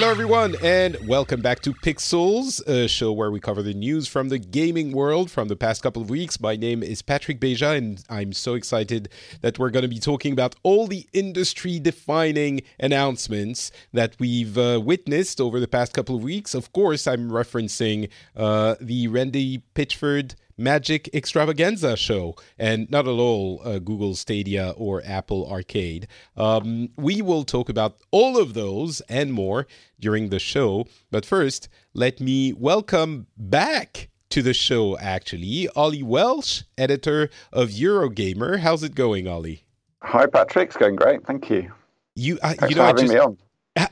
Hello, everyone, and welcome back to Pixels, a show where we cover the news from the gaming world from the past couple of weeks. My name is Patrick Beja, and I'm so excited that we're going to be talking about all the industry defining announcements that we've uh, witnessed over the past couple of weeks. Of course, I'm referencing uh, the Randy Pitchford Magic Extravaganza show, and not at all uh, Google Stadia or Apple Arcade. Um, we will talk about all of those and more during the show. But first, let me welcome back to the show, actually, Oli Welsh, editor of Eurogamer. How's it going, Oli? Hi, Patrick. It's going great. Thank you. You, uh, you know, for I having just, me on.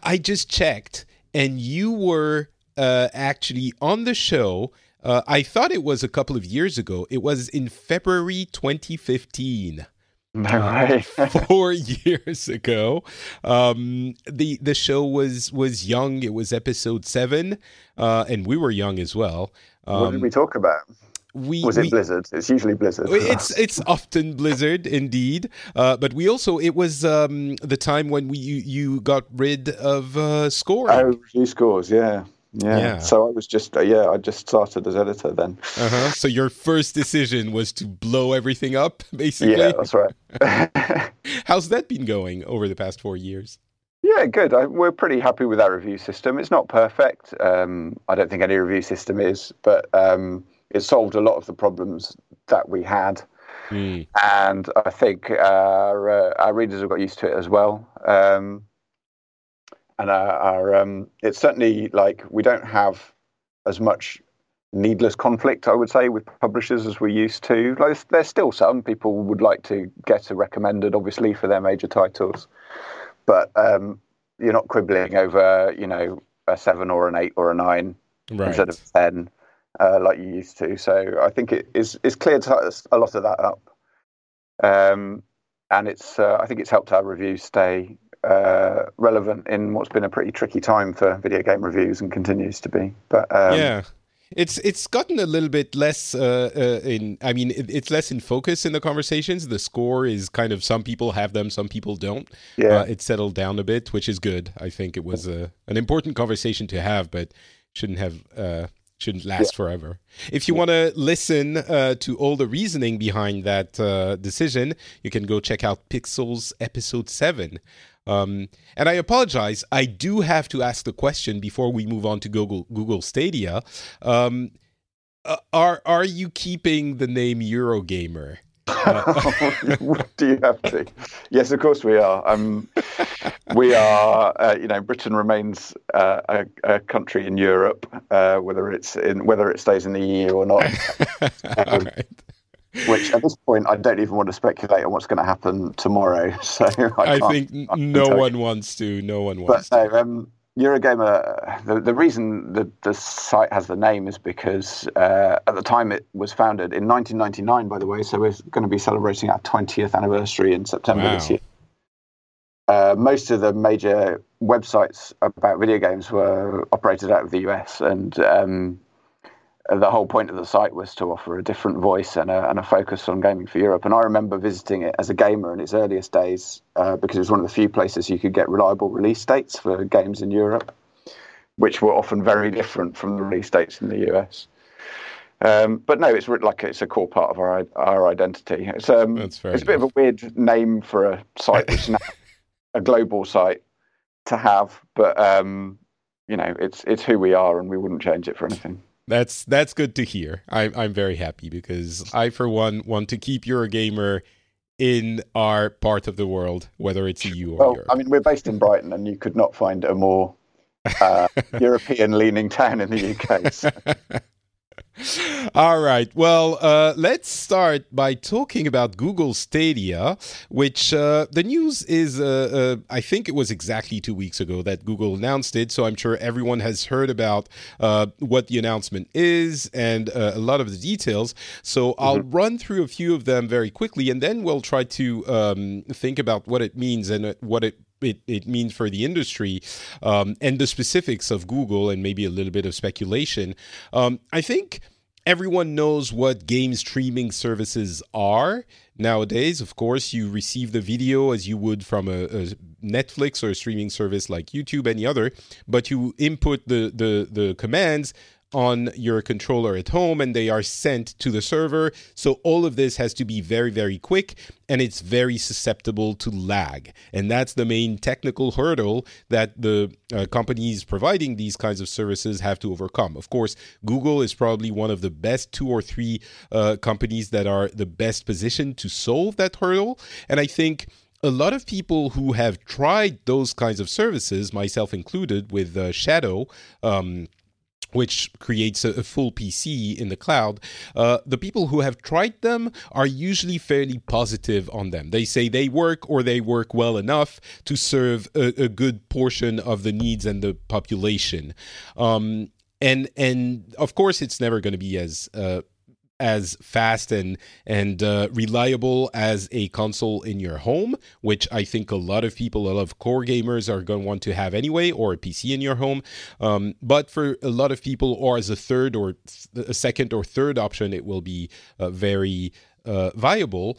I just checked, and you were uh, actually on the show uh, I thought it was a couple of years ago. It was in February 2015. No way. four years ago. Um, the the show was was young. It was episode seven, uh, and we were young as well. Um, what did we talk about? We, Was it we- Blizzard? It's usually Blizzard. It's it's often Blizzard indeed, uh, but we also it was um, the time when we you, you got rid of uh, scoring. oh, review scores. Yeah. Yeah, Yeah. So I was just uh, yeah, I just started as editor then. Uh-huh. So your first decision was to blow everything up, basically. Yeah, that's right. How's that been going over the past four years? yeah, good. I, we're pretty happy with our review system. It's not perfect. Um, I don't think any review system is, but um, it solved a lot of the problems that we had. Hmm. and I think our uh, our readers have got used to it as well. Um, and our, our um, it's certainly like we don't have as much needless conflict, I would say, with publishers as we used to. Like, there's- still some people would like to get a recommended, obviously, for their major titles, but um, you're not quibbling over, you know, a seven or an eight or a nine Right. instead of 10 uh, like you used to. So I think it is it's cleared a lot of that up. Um, and it's uh, I think it's helped our reviews stay uh, relevant in what's been a pretty tricky time for video game reviews and continues to be. But um, yeah. It's it's gotten a little bit less uh, uh, in. I mean, it, it's less in focus in the conversations. The score is kind of some people have them, some people don't. Yeah. Uh, it's settled down a bit, which is good. I think it was a, an important conversation to have, but shouldn't have uh, shouldn't last forever. If you want to listen uh, to all the reasoning behind that uh, decision, you can go check out Pixels episode seven. Um, and I apologize. I do have to ask the question before we move on to Google Google Stadia. Um, uh, are are you keeping the name Eurogamer? what do you have to? Yes, of course we are. Um, we are. Uh, you know, Britain remains uh, a, a country in Europe, uh, whether it's in whether it stays in the EU or not. All right. Which at this point, I don't even want to speculate on what's going to happen tomorrow. So I, I think I no tell you. one wants to. No one But wants. to. no, um, Eurogamer. The, the reason the the site has the name is because uh, at the time it was founded in 1999. By the way, so we're going to be celebrating our 20th anniversary in September this year. Uh, most of the major websites about video games were operated out of the US, and um, the whole point of the site was to offer a different voice and a, and a focus on gaming for Europe. And I remember visiting it as a gamer in its earliest days uh, because it was one of the few places you could get reliable release dates for games in Europe, which were often very different from the release dates in the US. Um, but no, it's like it's a core part of our our identity. It's um, it's a bit of a weird name for a site which is now a global site to have, but um, you know, it's it's who we are, and we wouldn't change it for anything. That's that's good to hear. I, I'm very happy because I, for one, want to keep Eurogamer in our part of the world, whether it's EU or well, Europe. I mean, we're based in Brighton, and you could not find a more uh, European-leaning town in the UK. So. All right. Well, uh, let's start by talking about Google Stadia, which uh, the news is, uh, uh I think it was exactly two weeks ago that Google announced it. So I'm sure everyone has heard about uh, what the announcement is and uh, a lot of the details. So I'll mm-hmm. run through a few of them very quickly and then we'll try to um, think about what it means and what it it, it means for the industry um, and the specifics of Google and maybe a little bit of speculation. Um, I think everyone knows what game streaming services are nowadays. Of course, you receive the video as you would from a, a Netflix or a streaming service like YouTube, any other, but you input the the, the commands on your controller at home and they are sent to the server. So all of this has to be very, very quick and it's very susceptible to lag. And that's the main technical hurdle that the uh, companies providing these kinds of services have to overcome. Of course, Google is probably one of the best two or three uh, companies that are the best positioned to solve that hurdle. And I think a lot of people who have tried those kinds of services, myself included, with uh, Shadow, um, which creates a, full PC in the cloud, uh, the people who have tried them are usually fairly positive on them. They say they work or they work well enough to serve a, a good portion of the needs and the population. Um, and and of course, it's never going to be as uh, as fast and and uh, reliable as a console in your home, which I think a lot of people, a lot of core gamers, are going to want to have anyway, or a PC in your home. Um, but for a lot of people, or as a third or th- a second or third option, it will be uh, very uh, viable.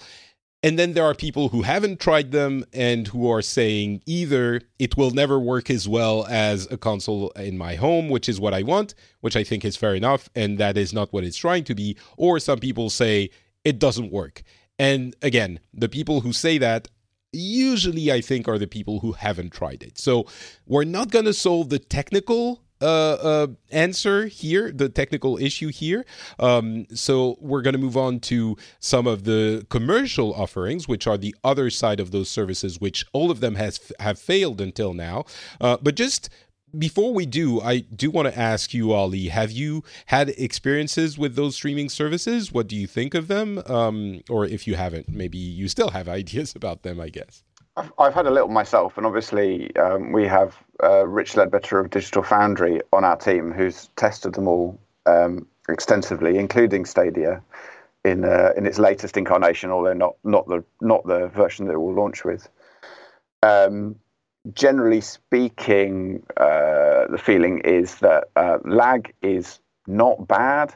And then there are people who haven't tried them and who are saying either it will never work as well as a console in my home, which is what I want, which I think is fair enough, and that is not what it's trying to be, or some people say it doesn't work. And again, the people who say that usually I think are the people who haven't tried it. So we're not going to solve the technical uh, uh, answer here, the technical issue here. Um, so we're going to move on to some of the commercial offerings, which are the other side of those services, which all of them has have failed until now. Uh, but just before we do, I do want to ask you, Oli, have you had experiences with those streaming services? What do you think of them? Um, or if you haven't, maybe you still have ideas about them, I guess. I've, I've had a little myself, and obviously um, we have uh, Rich Leadbetter of Digital Foundry on our team, who's tested them all um, extensively, including Stadia, in uh, in its latest incarnation, although not not the not the version that it will launch with. Um, generally speaking, uh, the feeling is that uh, lag is not bad.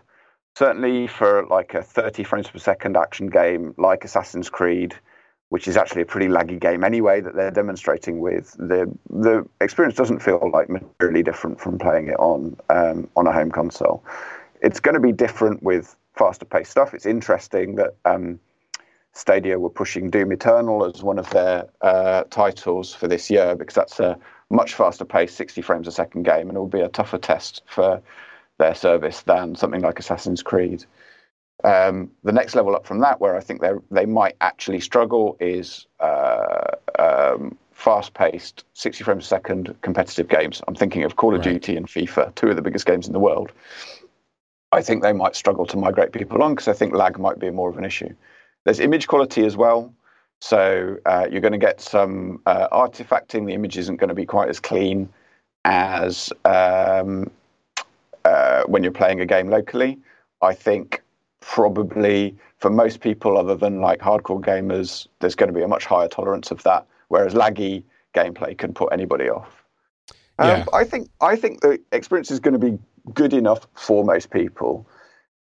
Certainly for like a 30 frames per second action game like Assassin's Creed, which is actually a pretty laggy game anyway that they're demonstrating with. The the experience doesn't feel like materially different from playing it on um, on a home console. It's going to be different with faster paced stuff. It's interesting that um, Stadia were pushing Doom Eternal as one of their uh, titles for this year because that's a much faster paced 60 frames a second game and it will be a tougher test for their service than something like Assassin's Creed. Um, the next level up from that, where I think they they might actually struggle, is uh, um, fast-paced, 60 frames a second competitive games. I'm thinking of Call of right. Duty and FIFA, two of the biggest games in the world. I think they might struggle to migrate people on because I think lag might be more of an issue. There's image quality as well. So uh, you're going to get some uh, artifacting. The image isn't going to be quite as clean as um, uh, when you're playing a game locally. I think probably for most people other than like hardcore gamers there's going to be a much higher tolerance of that whereas laggy gameplay can put anybody off. Um, yeah. i think i think the experience is going to be good enough for most people.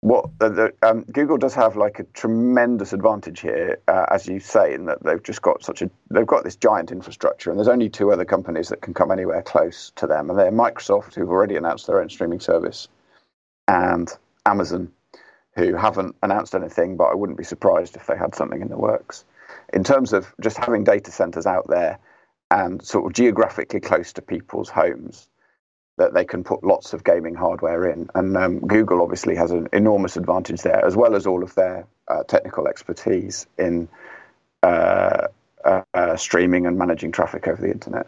What uh, the, um, google does have like a tremendous advantage here uh, as you say in that they've just got such a they've got this giant infrastructure and there's only two other companies that can come anywhere close to them and they're microsoft who've already announced their own streaming service and amazon who haven't announced anything, but I wouldn't be surprised if they had something in the works. In terms of just having data centers out there and sort of geographically close to people's homes, that they can put lots of gaming hardware in. And um, Google obviously has an enormous advantage there, as well as all of their uh, technical expertise in uh, uh, uh streaming and managing traffic over the internet.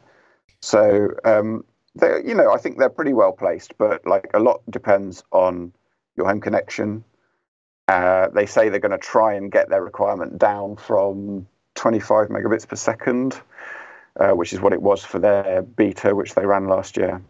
So, um, you know, I think they're pretty well placed, but like a lot depends on your home connection. Uh, they say they're going to try and get their requirement down from 25 megabits per second, uh, which is what it was for their beta, which they ran last year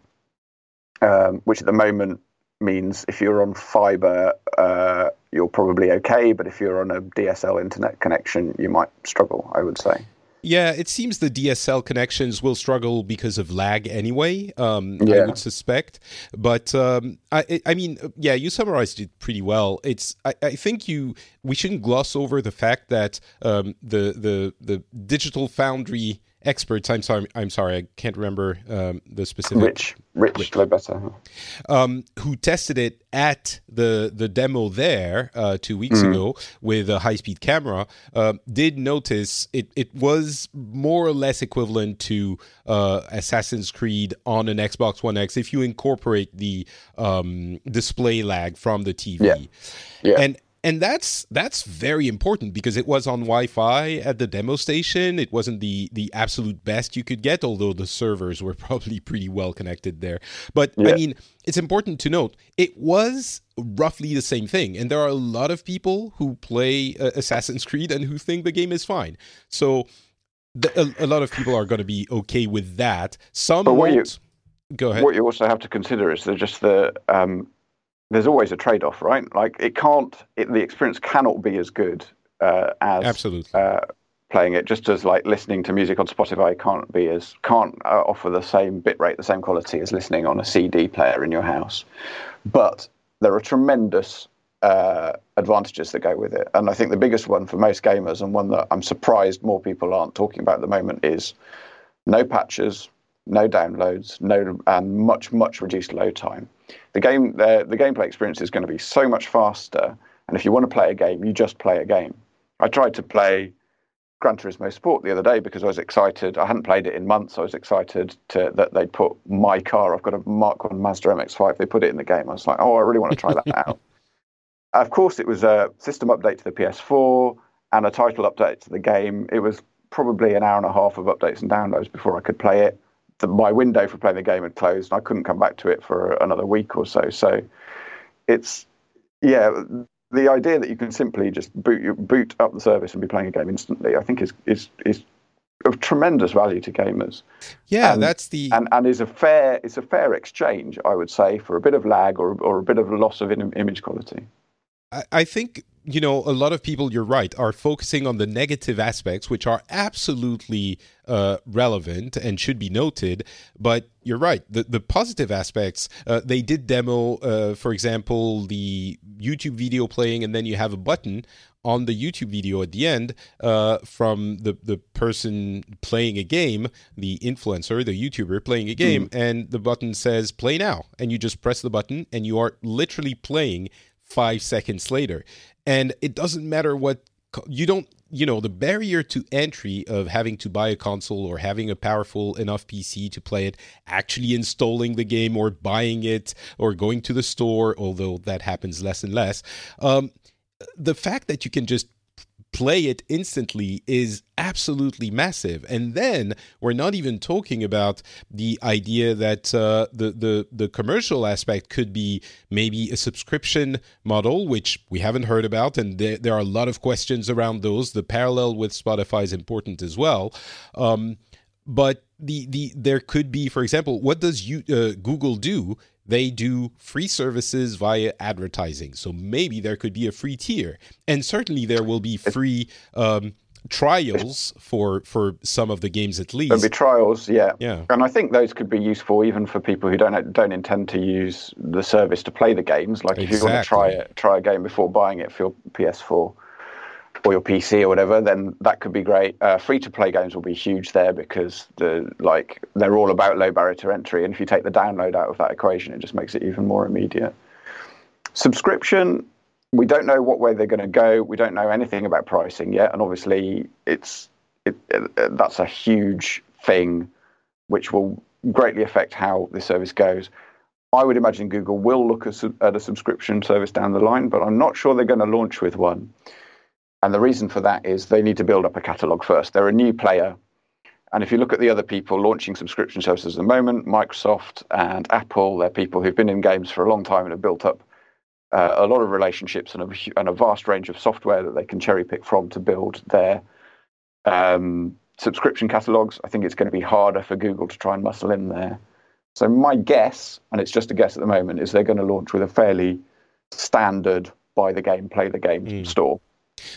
um, which at the moment means if you're on fiber, uh, you're probably okay. But if you're on a DSL internet connection, you might struggle, I would say. Yeah, it seems the DSL connections will struggle because of lag anyway. Um, yeah. I would suspect, but um, I, I mean, yeah, you summarized it pretty well. It's I, I think you we shouldn't gloss over the fact that um, the the the digital foundry experts. I'm sorry. I'm sorry. I can't remember um, the specific. Rich, Rich, Rich. better. Um, who tested it at the the demo there uh, two weeks mm. ago with a high speed camera? Uh, did notice it. It was more or less equivalent to uh, Assassin's Creed on an Xbox One X if you incorporate the um, display lag from the TV. Yeah. yeah. And and that's that's very important because it was on Wi-Fi at the demo station. It wasn't the the absolute best you could get, although the servers were probably pretty well connected there. But yeah. I mean, it's important to note it was roughly the same thing, and there are a lot of people who play uh, Assassin's Creed and who think the game is fine. So the, a, a, lot of people are going to be okay with that. Some but won't. You, Go ahead. What you also have to consider is that just the um, there's always a trade off, right? Like it can't, it, the experience cannot be as good uh, as absolutely uh, playing it. Just as like listening to music on Spotify can't be as can't uh, offer the same bit rate, the same quality as listening on a CD player in your house. But there are tremendous uh, advantages that go with it, and I think the biggest one for most gamers, and one that I'm surprised more people aren't talking about at the moment, is no patches, no downloads, no and much much reduced load time the game the, the gameplay experience is going to be so much faster. And if you want to play a game, you just play a game. I tried to play Gran Turismo Sport the other day because I was excited. I hadn't played it in months. I was excited to, that they'd put my car. I've got a Mark One Mazda MX-5. They put it in the game. I was like, oh, I really want to try that out. Of course, it was a system update to the PS4 and a title update to the game. It was probably an hour and a half of updates and downloads before I could play it the, my window for playing the game had closed. and I couldn't come back to it for another week or so. So it's yeah, the idea that you can simply just boot boot up the service and be playing a game instantly, I think is is is of tremendous value to gamers. Yeah, and, that's the and, and is a fair it's a fair exchange, I would say, for a bit of lag or or a bit of loss of in, image quality. I, think you know, a lot of people, you're right, are focusing on the negative aspects, which are absolutely uh, relevant and should be noted. But you're right, the, the positive aspects, uh, they did demo, uh, for example, the YouTube video playing, and then you have a button on the YouTube video at the end uh, from the, the person playing a game, the influencer, the YouTuber playing a game, mm. and the button says play now. And you just press the button, and you are literally playing five seconds later. And it doesn't matter what you don't, you know, the barrier to entry of having to buy a console or having a powerful enough PC to play it, actually installing the game or buying it or going to the store, although that happens less and less. Um, the fact that you can just play it instantly is absolutely massive. And then we're not even talking about the idea that uh, the, the the commercial aspect could be maybe a subscription model, which we haven't heard about, and there, there are a lot of questions around those. The parallel with Spotify is important as well. Um, but the the there could be, for example, what does you uh, Google do they do free services via advertising. So maybe there could be a free tier, and certainly there will be free um, trials for for some of the games at least. There'll be trials, yeah, yeah. And I think those could be useful even for people who don't don't intend to use the service to play the games. Like exactly. if you want to try it, try a game before buying it for your PS4 or your PC or whatever, then that could be great. Uh, free to play games will be huge there because the like they're all about low barrier to entry, and if you take the download out of that equation, it just makes it even more immediate. Subscription, we don't know what way they're going to go. We don't know anything about pricing yet, and obviously it's it, it, that's a huge thing, which will greatly affect how the service goes. I would imagine Google will look at a subscription service down the line, but I'm not sure they're going to launch with one. And the reason for that is they need to build up a catalog first. They're a new player. And if you look at the other people launching subscription services at the moment, Microsoft and Apple, they're people who've been in games for a long time and have built up uh, a lot of relationships and a, and a, vast range of software that they can cherry pick from to build their um, subscription catalogs. I think it's going to be harder for Google to try and muscle in there. So my guess, and it's just a guess at the moment, is they're going to launch with a fairly standard buy the game, play the game mm. store.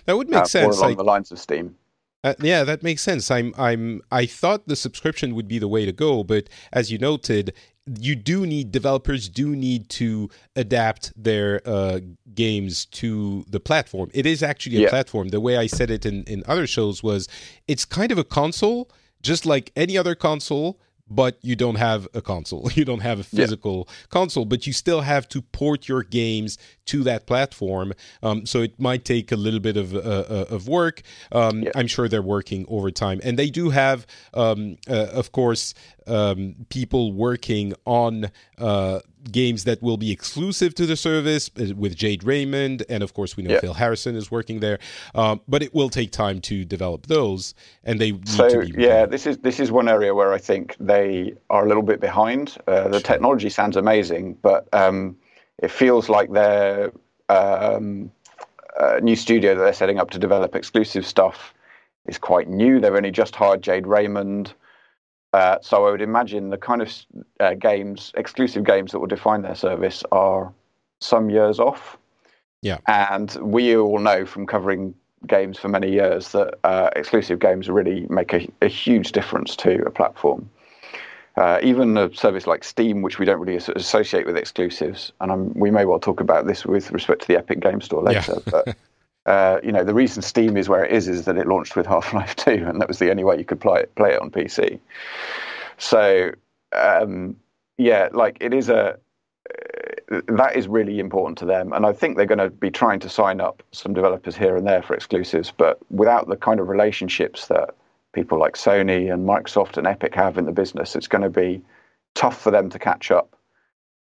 That would make uh, sense. along the lines of Steam. Uh, yeah, that makes sense. I'm, I'm, I thought the subscription would be the way to go, but as you noted, you do need developers do need to adapt their uh, games to the platform. It is actually a yeah. platform. The way I said it in, in other shows was it's kind of a console, just like any other console but you don't have a console. You don't have a physical yeah. console, but you still have to port your games to that platform. Um, so it might take a little bit of uh, uh, of work. Um, yeah. I'm sure they're working overtime, and they do have, um, uh, of course, um, people working on uh, games that will be exclusive to the service uh, with Jade Raymond, and of course we know Phil Harrison is working there. Um, but it will take time to develop those, and they so yeah. This is this is one area where I think they are a little bit behind. Uh, the technology sounds amazing, but um, it feels like their um, uh, new studio that they're setting up to develop exclusive stuff is quite new. They've only just hired Jade Raymond. Uh, so I would imagine the kind of uh, games, exclusive games that will define their service, are some years off. Yeah, and we all know from covering games for many years that uh, exclusive games really make a, a, huge difference to a platform. Uh, even a service like Steam, which we don't really associate with exclusives, and I'm, we may well talk about this with respect to the Epic Game Store later, yeah. but uh, you know, the reason Steam is where it is is that it launched with Half Life 2, and that was the only way you could play it, play it on PC. So, um, yeah, like it is a uh, that is really important to them, and I think they're going to be trying to sign up some developers here and there for exclusives, but without the kind of relationships that people like Sony and Microsoft and Epic have in the business, it's going to be tough for them to catch up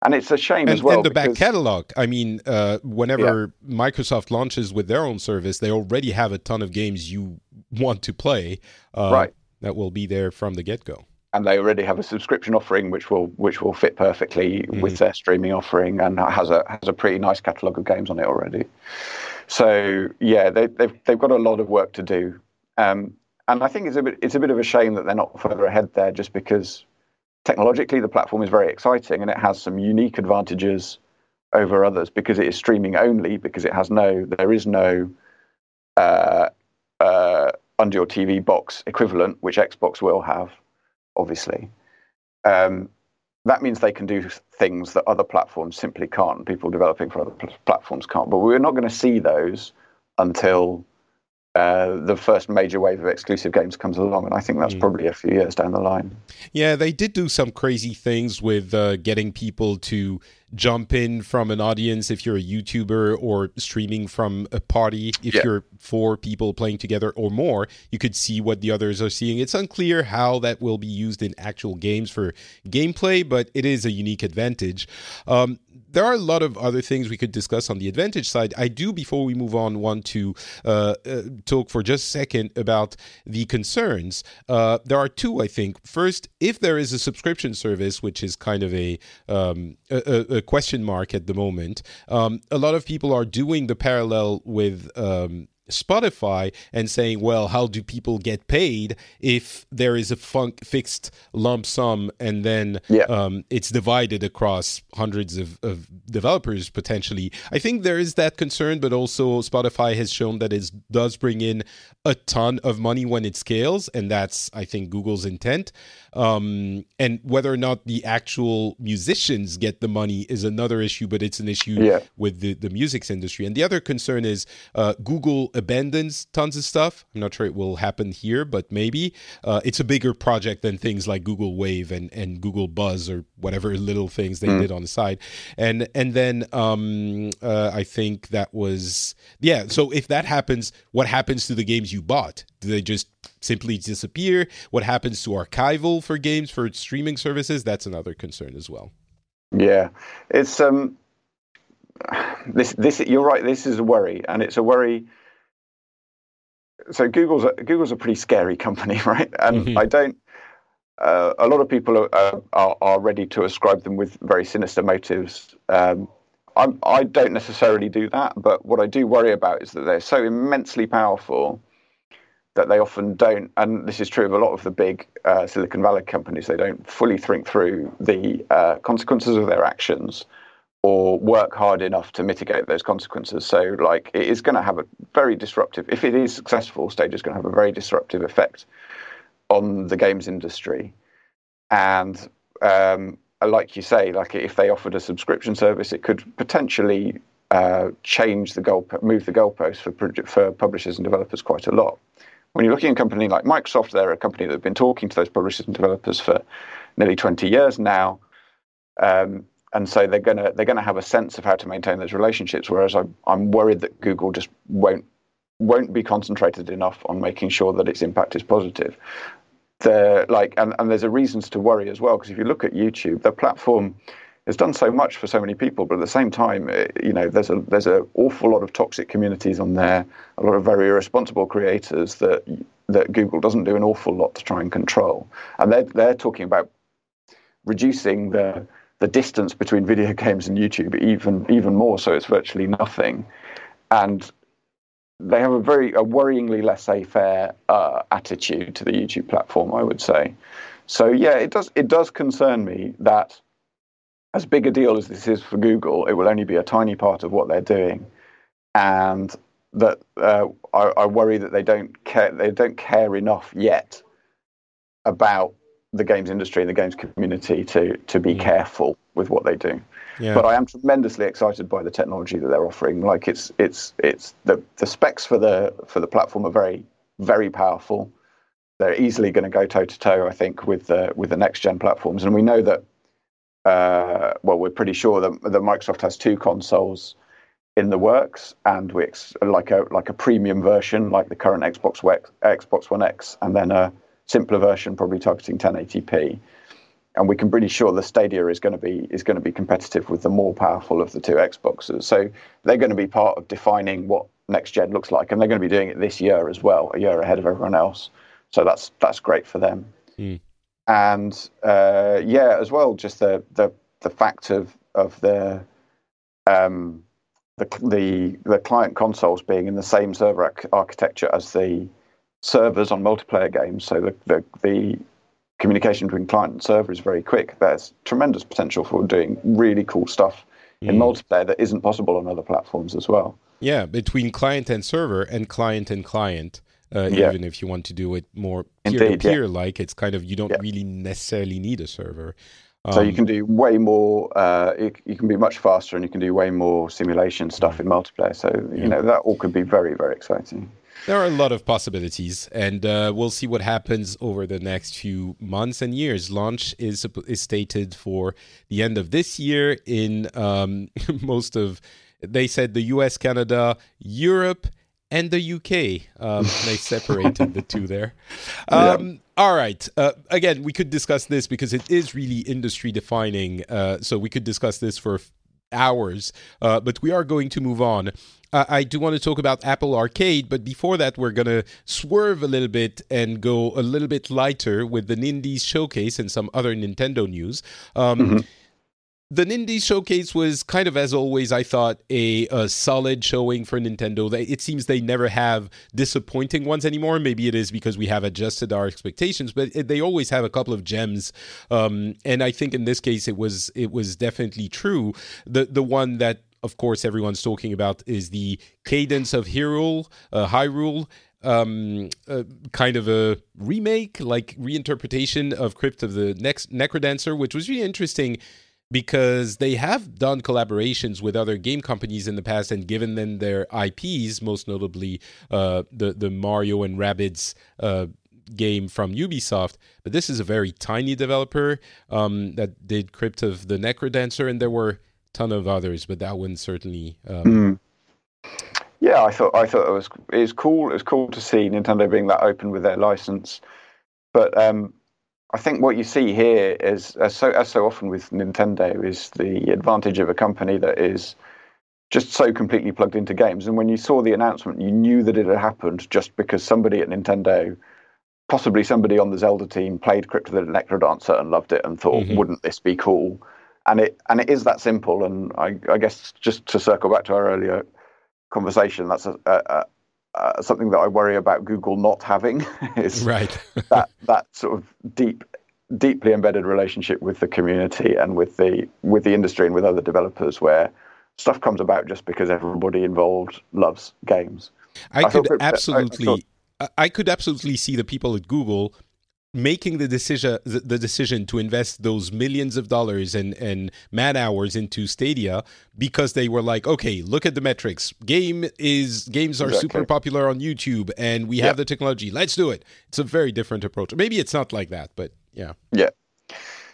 and it's a shame and, as well. And the back catalog. I mean, uh, whenever yeah. Microsoft launches with their own service, they already have a ton of games you want to play. Uh, right. That will be there from the get go. And they already have a subscription offering, which will which will fit perfectly mm-hmm. with their streaming offering, and has a has a pretty nice catalog of games on it already. So yeah, they, they've they've got a lot of work to do. Um, and I think it's a bit it's a bit of a shame that they're not further ahead there, just because technologically, the platform is very exciting and it has some unique advantages over others because it is streaming only, because it has no, there is no uh, uh, under your TV box equivalent, which Xbox will have, obviously. Um, that means they can do things that other platforms simply can't, people developing for other pl- platforms can't. But we're not going to see those until uh, the first major wave of exclusive games comes along, and I think that's mm. probably a few years down the line. Yeah, they did do some crazy things with uh, getting people to jump in from an audience if you're a YouTuber or streaming from a party. If yeah. you're four people playing together or more, you could see what the others are seeing. It's unclear how that will be used in actual games for gameplay, but it is a unique advantage. Um, there are a lot of other things we could discuss on the advantage side. I do, before we move on, want to uh, uh, talk for just a second about the concerns. Uh, there are two, I think. First, if there is a subscription service, which is kind of a, um, a, a question mark at the moment, um, a lot of people are doing the parallel with. Um, Spotify and saying, well, how do people get paid if there is a funk, fixed lump sum and then yeah. um, it's divided across hundreds of, of, developers potentially? I think there is that concern, but also Spotify has shown that it does bring in a ton of money when it scales, and that's, I think, Google's intent. Um, and whether or not the actual musicians get the money is another issue, but it's an issue yeah. with the, the music industry. And the other concern is uh, Google abandons tons of stuff. I'm not sure it will happen here, but maybe. Uh, it's a bigger project than things like Google Wave and, and Google Buzz or whatever little things they mm. did on the side. And and then um, uh, I think that was yeah. So if that happens, what happens to the games you bought? Do they just simply disappear? What happens to archival for games for streaming services? That's another concern as well. Yeah, it's um, this this you're right. This is a worry, and it's a worry. So Google's a, Google's a pretty scary company, right? And mm-hmm. I don't. Uh, a lot of people are, are, are ready to ascribe them with very sinister motives. Um, I'm, I do not necessarily do that, but what I do worry about is that they're so immensely powerful that they often don't, and this is true of a lot of the big uh, Silicon Valley companies, they don't fully think through the uh, consequences of their actions or work hard enough to mitigate those consequences. So, like, it is going to have a very disruptive, if it is successful, Stadia is going to have a very disruptive effect on the games industry. And um, like you say, like if they offered a subscription service, it could potentially uh, change the goal, move the goalposts for for publishers and developers quite a lot. When you're looking at a company like Microsoft, they're a company that have been talking to those publishers and developers for nearly 20 years now, um, and so they're gonna they're gonna have a sense of how to maintain those relationships. Whereas I'm I'm worried that Google just won't won't be concentrated enough on making sure that its impact is positive the like and, and there's a reasons to worry as well because if you look at YouTube, the platform has done so much for so many people, but at the same time, eh, you know, there's a there's an awful lot of toxic communities on there, a lot of very irresponsible creators that that Google doesn't do an awful lot to try and control, and they're they're talking about reducing the the distance between video games and YouTube even even more, so. It's virtually nothing, and they have a very a worryingly laissez-faire uh, attitude to the YouTube platform, I would say. So yeah, it does it does concern me that as big a deal as this is for Google, it will only be a tiny part of what they're doing, and that uh, I, I, worry that they don't care they don't care enough yet about the games industry and the games community to to be careful with what they do. Yeah. But I am tremendously excited by the technology that they're offering. Like it's it's it's the the specs for the for the platform are very very powerful. They're easily going to go toe to toe, I think, with the with the next gen platforms. And we know that. Uh, well, we're pretty sure that, that Microsoft has two consoles in the works, and we ex- like a like a premium version, like the current Xbox Xbox One X, and then a simpler version, probably targeting 1080p and we can pretty sure the Stadia is going to be is going to be competitive with the more powerful of the two Xboxes. So they're going to be part of defining what next gen looks like, and they're going to be doing it this year as well, a year ahead of everyone else. So that's that's great for them. Mm. And uh, yeah, as well, just the the the fact of of the um, the the the client consoles being in the same server architecture as the servers on multiplayer games. So the the, the communication between client and server is very quick. There's tremendous potential for doing really cool stuff mm. in multiplayer that isn't possible on other platforms as well. Yeah, between client and server and client and client. Uh, yeah. Even if you want to do it more peer to peer, like it's kind of you don't yeah. really necessarily need a server. Um, so you um, can do way more. Uh, you, you, can be much faster, and you can do way more simulation stuff mm. in multiplayer. So you yeah. know that all could be very very exciting. There are a lot of possibilities, and uh, we'll see what happens over the next few months and years. Launch is is stated for the end of this year in um, most of. They said the U.S., Canada, Europe, and the UK. Um, they separated the two there. Um, yeah. All right. Uh, again, we could discuss this because it is really industry defining. Uh, so we could discuss this for hours, uh, but we are going to move on uh, I do want to talk about Apple Arcade, but before that, we're going to swerve a little bit and go a little bit lighter with the Nindies Showcase and some other Nintendo news. Um, mm-hmm. The Nindies Showcase was kind of, as always, I thought, a, a, solid showing for Nintendo. It seems they never have disappointing ones anymore. Maybe it is because we have adjusted our expectations, but they always have a couple of gems. Um, and I think in this case, it was it was definitely true. The the one that of course, everyone's talking about is the Cadence of Hyrule, uh, Hyrule, um, uh, kind of a remake, like reinterpretation of Crypt of the Next Necrodancer, which was really interesting because they have done collaborations with other game companies in the past and given them their IPs, most notably uh, the the Mario and Rabbids uh, game from Ubisoft. But this is a very tiny developer um, that did Crypt of the Necrodancer, and there were a ton of others, but that one certainly. Um... Mm. Yeah, I thought I thought it was it was cool. It was cool to see Nintendo being that open with their license, but um, I think what you see here is, as so, as so often with Nintendo, is the advantage of a company that is just so completely plugged into games. And when you saw the announcement, you knew that it had happened just because somebody at Nintendo, possibly somebody on the Zelda team, played Crypt of the Necrodancer and loved it and thought, mm-hmm. wouldn't this be cool? And it and it is that simple. And I, I guess just to circle back to our earlier conversation, that's a, a, a, something that I worry about Google not having is right. that that sort of deep deeply embedded relationship with the community and with the with the industry and with other developers where stuff comes about just because everybody involved loves games. I, I could absolutely, I, I, could absolutely see the people at Google making the decision the decision to invest those millions of dollars and and man hours into Stadia because they were like, okay, look at the metrics. Game is games are exactly. super popular on YouTube, and we have the technology. Let's do it. It's a very different approach. Maybe it's not like that, but yeah, yeah.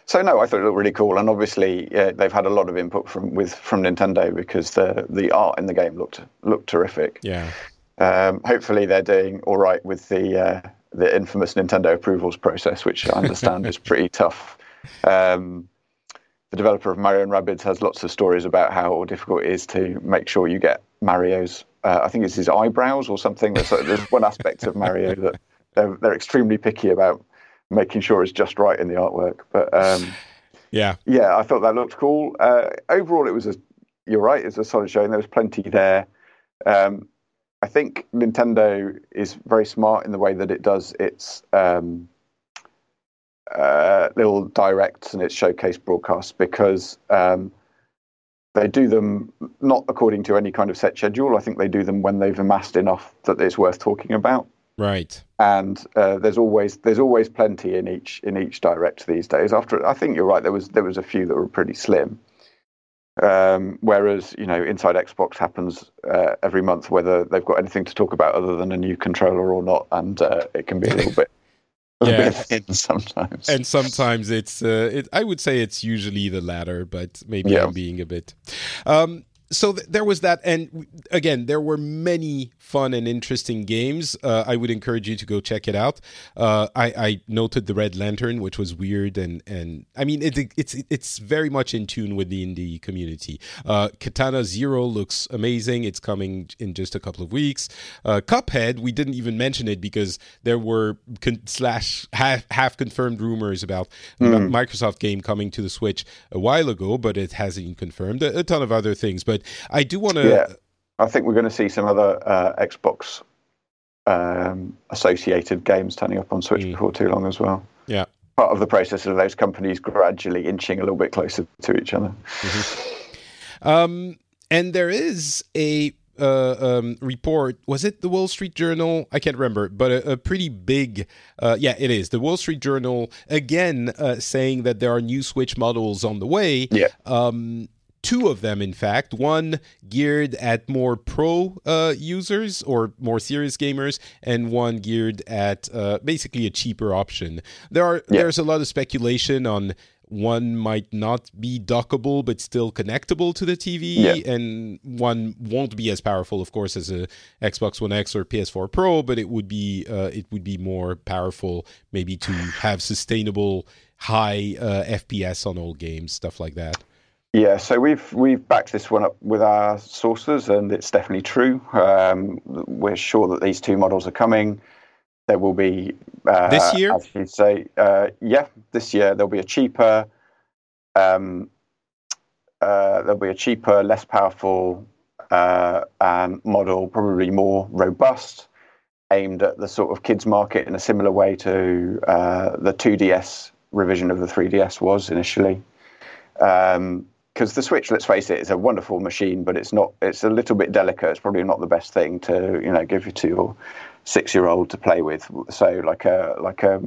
So no, I thought it looked really cool, and obviously they've had a lot of input from with from Nintendo because the the art in the game looked looked terrific. Yeah. Um, hopefully they're doing all right with the uh, the infamous Nintendo approvals process, which I understand is pretty tough. Um, the developer of Mario and Rabbids has lots of stories about how difficult it is to make sure you get Mario's. Uh, I think it's his eyebrows or something. There's, there's one aspect of Mario that they're, they're extremely picky about making sure it's just right in the artwork. But um, yeah, yeah, I thought that looked cool. Uh, overall, it was a you're right, it's a solid showing. There was plenty there. Um, I think Nintendo is very smart in the way that it does its um, uh, little directs and its showcase broadcasts because um, they do them not according to any kind of set schedule. I think they do them when they've amassed enough that it's worth talking about. Right. And uh, there's always there's always plenty in each in each direct these days. After I think you're right. There was there was a few that were pretty slim. Um, whereas you know inside Xbox happens uh, every month, whether they've got anything to talk about other than a new controller or not, and uh, it can be a little bit. yeah. sometimes, and sometimes it's. Uh, it, I would say it's usually the latter, but maybe yeah. I'm being a bit. Um, so th- there was that, and again, there were many fun and interesting games. Uh, I would encourage you to go check it out. Uh, I, I, noted the Red Lantern, which was weird, and and I mean it, it's it's very much in tune with the indie community. Uh, Katana Zero looks amazing. It's coming in just a couple of weeks. Uh, Cuphead, we didn't even mention it because there were con- slash half, half confirmed rumors about mm. Microsoft game coming to the Switch a while ago, but it hasn't been confirmed. A, a ton of other things, but I do want to. Yeah, I think we're going to see some other uh, Xbox um, associated games turning up on Switch mm. before too long as well. Yeah, part of the process of those companies gradually inching a little bit closer to each other. Mm-hmm. Um, and there is a uh, um, report. Was it the Wall Street Journal? I can't remember, but a, a pretty big. Uh, yeah, it is the Wall Street Journal again uh, saying that there are new Switch models on the way. Yeah. Um, two of them, in fact. One geared at more pro uh, users or more serious gamers, and one geared at uh, basically a cheaper option. There are yeah. there's a lot of speculation on one might not be dockable but still connectable to the TV, yeah. and one won't be as powerful, of course, as a Xbox One X or PS4 Pro, but it would be uh, it would be more powerful, maybe to have sustainable high uh, FPS on old games, stuff like that. Yeah, so we've we've backed this one up with our sources, and it's definitely true. Um, we're sure that these two models are coming. There will be uh, this year, as you say, uh, yeah, this year there'll be a cheaper, um, uh, there'll be a cheaper, less powerful uh, model, probably more robust, aimed at the sort of kids market in a similar way to uh, the 2DS revision of the 3DS was initially. Um, because the Switch, let's face it, is a wonderful machine, but it's not. It's a little bit delicate. It's probably not the best thing to you know give it to your six year old to play with. So like a like a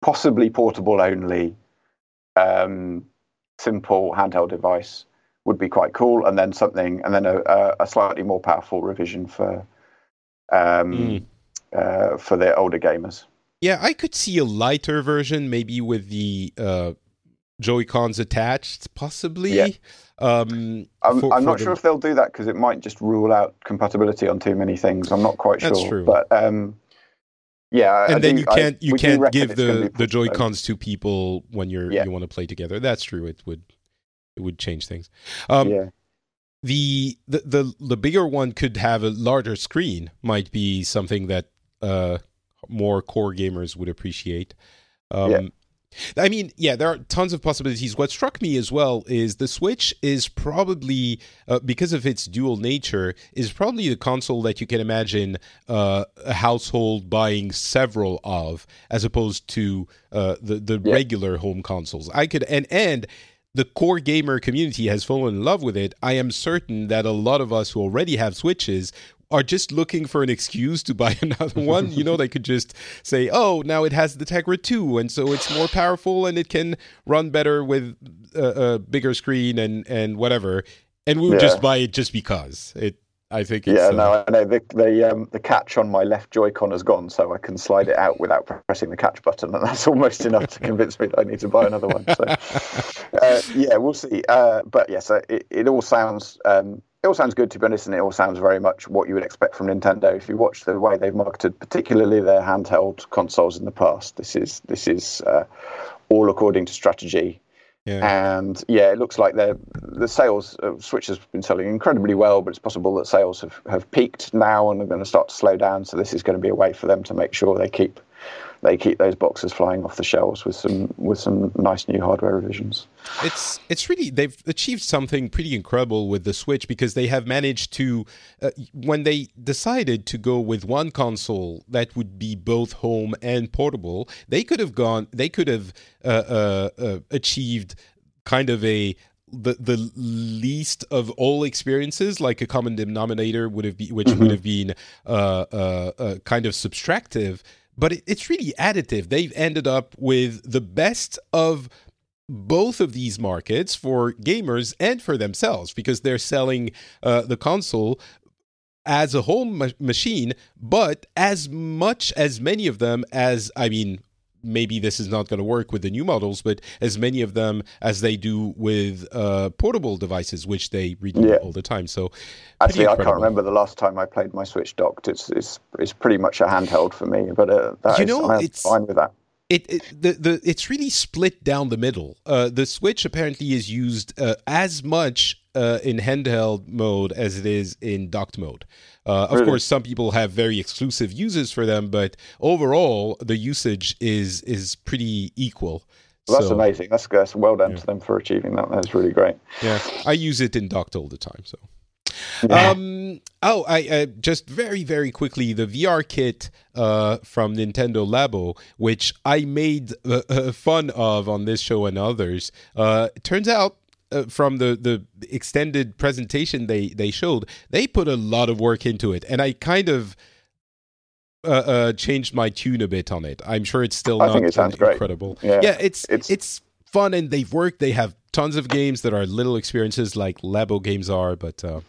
possibly portable only, um, simple handheld device would be quite cool, and then something, and then a, a slightly more powerful revision for um, mm. uh, for the older gamers. Yeah, I could see a lighter version, maybe with the uh, Joy Cons attached, possibly. Yeah. Um, I'm, for, I'm for not the... sure if they'll do that because it might just rule out compatibility on too many things. I'm not quite sure. That's true. But um, Yeah, and I then do- you can't you can't give the the. Joy Cons to people when you're Yeah. you want to play together. That's true. It would it would change things. Um, yeah, the, the the the bigger one could have a larger screen. Might be something that uh, more core gamers would appreciate. Um, Yeah. I mean, yeah, there are tons of possibilities. What struck me as well is the Switch is probably, uh, because of its dual nature, is probably the console that you can imagine uh, a household buying several of, as opposed to uh, the the Yeah. regular home consoles. I could and and the core gamer community has fallen in love with it. I am certain that a lot of us who already have Switches are just looking for an excuse to buy another one. you know, they could just say, "Oh, now it has the Tegra 2 and so it's more powerful and it can run better with a, a bigger screen and and whatever." And we would Yeah. just buy it just because. It I think it's yeah. uh, No, I know the the um, the catch on my left Joy-Con has gone, so I can slide it out without pressing the catch button, and that's almost enough to convince me that I need to buy another one. So, uh, yeah, we'll see. Uh, but yes, uh, it, it all sounds um, it all sounds good to be honest, and it all sounds very much what you would expect from Nintendo. If you watch the way they've marketed, particularly their handheld consoles in the past, this is this is uh, all according to strategy. yeah. And yeah, it looks like the the sales of Switch has been selling incredibly well, but it's possible that sales have, have peaked now and are going to start to slow down. So this is going to be a way for them to make sure they keep they keep those boxes flying off the shelves with some with some nice new hardware revisions. it's it's really they've achieved something pretty incredible with the Switch because they have managed to uh, when they decided to go with one console that would be both home and portable they could have gone they could have uh, uh, uh, achieved kind of a the the least of all experiences like a common denominator would have been which would have been uh, uh, uh, kind of subtractive but it, it's really additive they've ended up with the best of both of these markets for gamers and for themselves because they're selling uh, the console as a home ma- machine, but as much as many of them as I mean. Maybe this is not going to work with the new models, but as many of them as they do with uh, portable devices, which they renew Yeah. all the time. So, Actually, I can't remember the last time I played my Switch docked. It's it's it's pretty much a handheld for me, but uh, that You is- know, I'm it's- fine with that. it, it the the it's really split down the middle. Uh, the Switch apparently is used uh, as much uh, in handheld mode as it is in docked mode. Uh, of Really? course, some people have very exclusive uses for them, but overall, the usage is is pretty equal. Well, that's So, amazing. That's, that's well done Yeah. to them for achieving that. That's really great. Yeah, I use it in docked all the time. So. Yeah. Um. Oh, I uh, just very very quickly the VR kit uh, from Nintendo Labo, which I made uh, uh, fun of on this show and others. Uh, turns out. Uh, from the, the extended presentation they, they showed, they put a lot of work into it, and I kind of uh, uh, changed my tune a bit on it. I'm sure it's still I not think it sounds uh, great. incredible. Yeah. yeah, it's, it's It's- it's fun and they've worked. They have tons of games that are little experiences like Labo games are, but uh,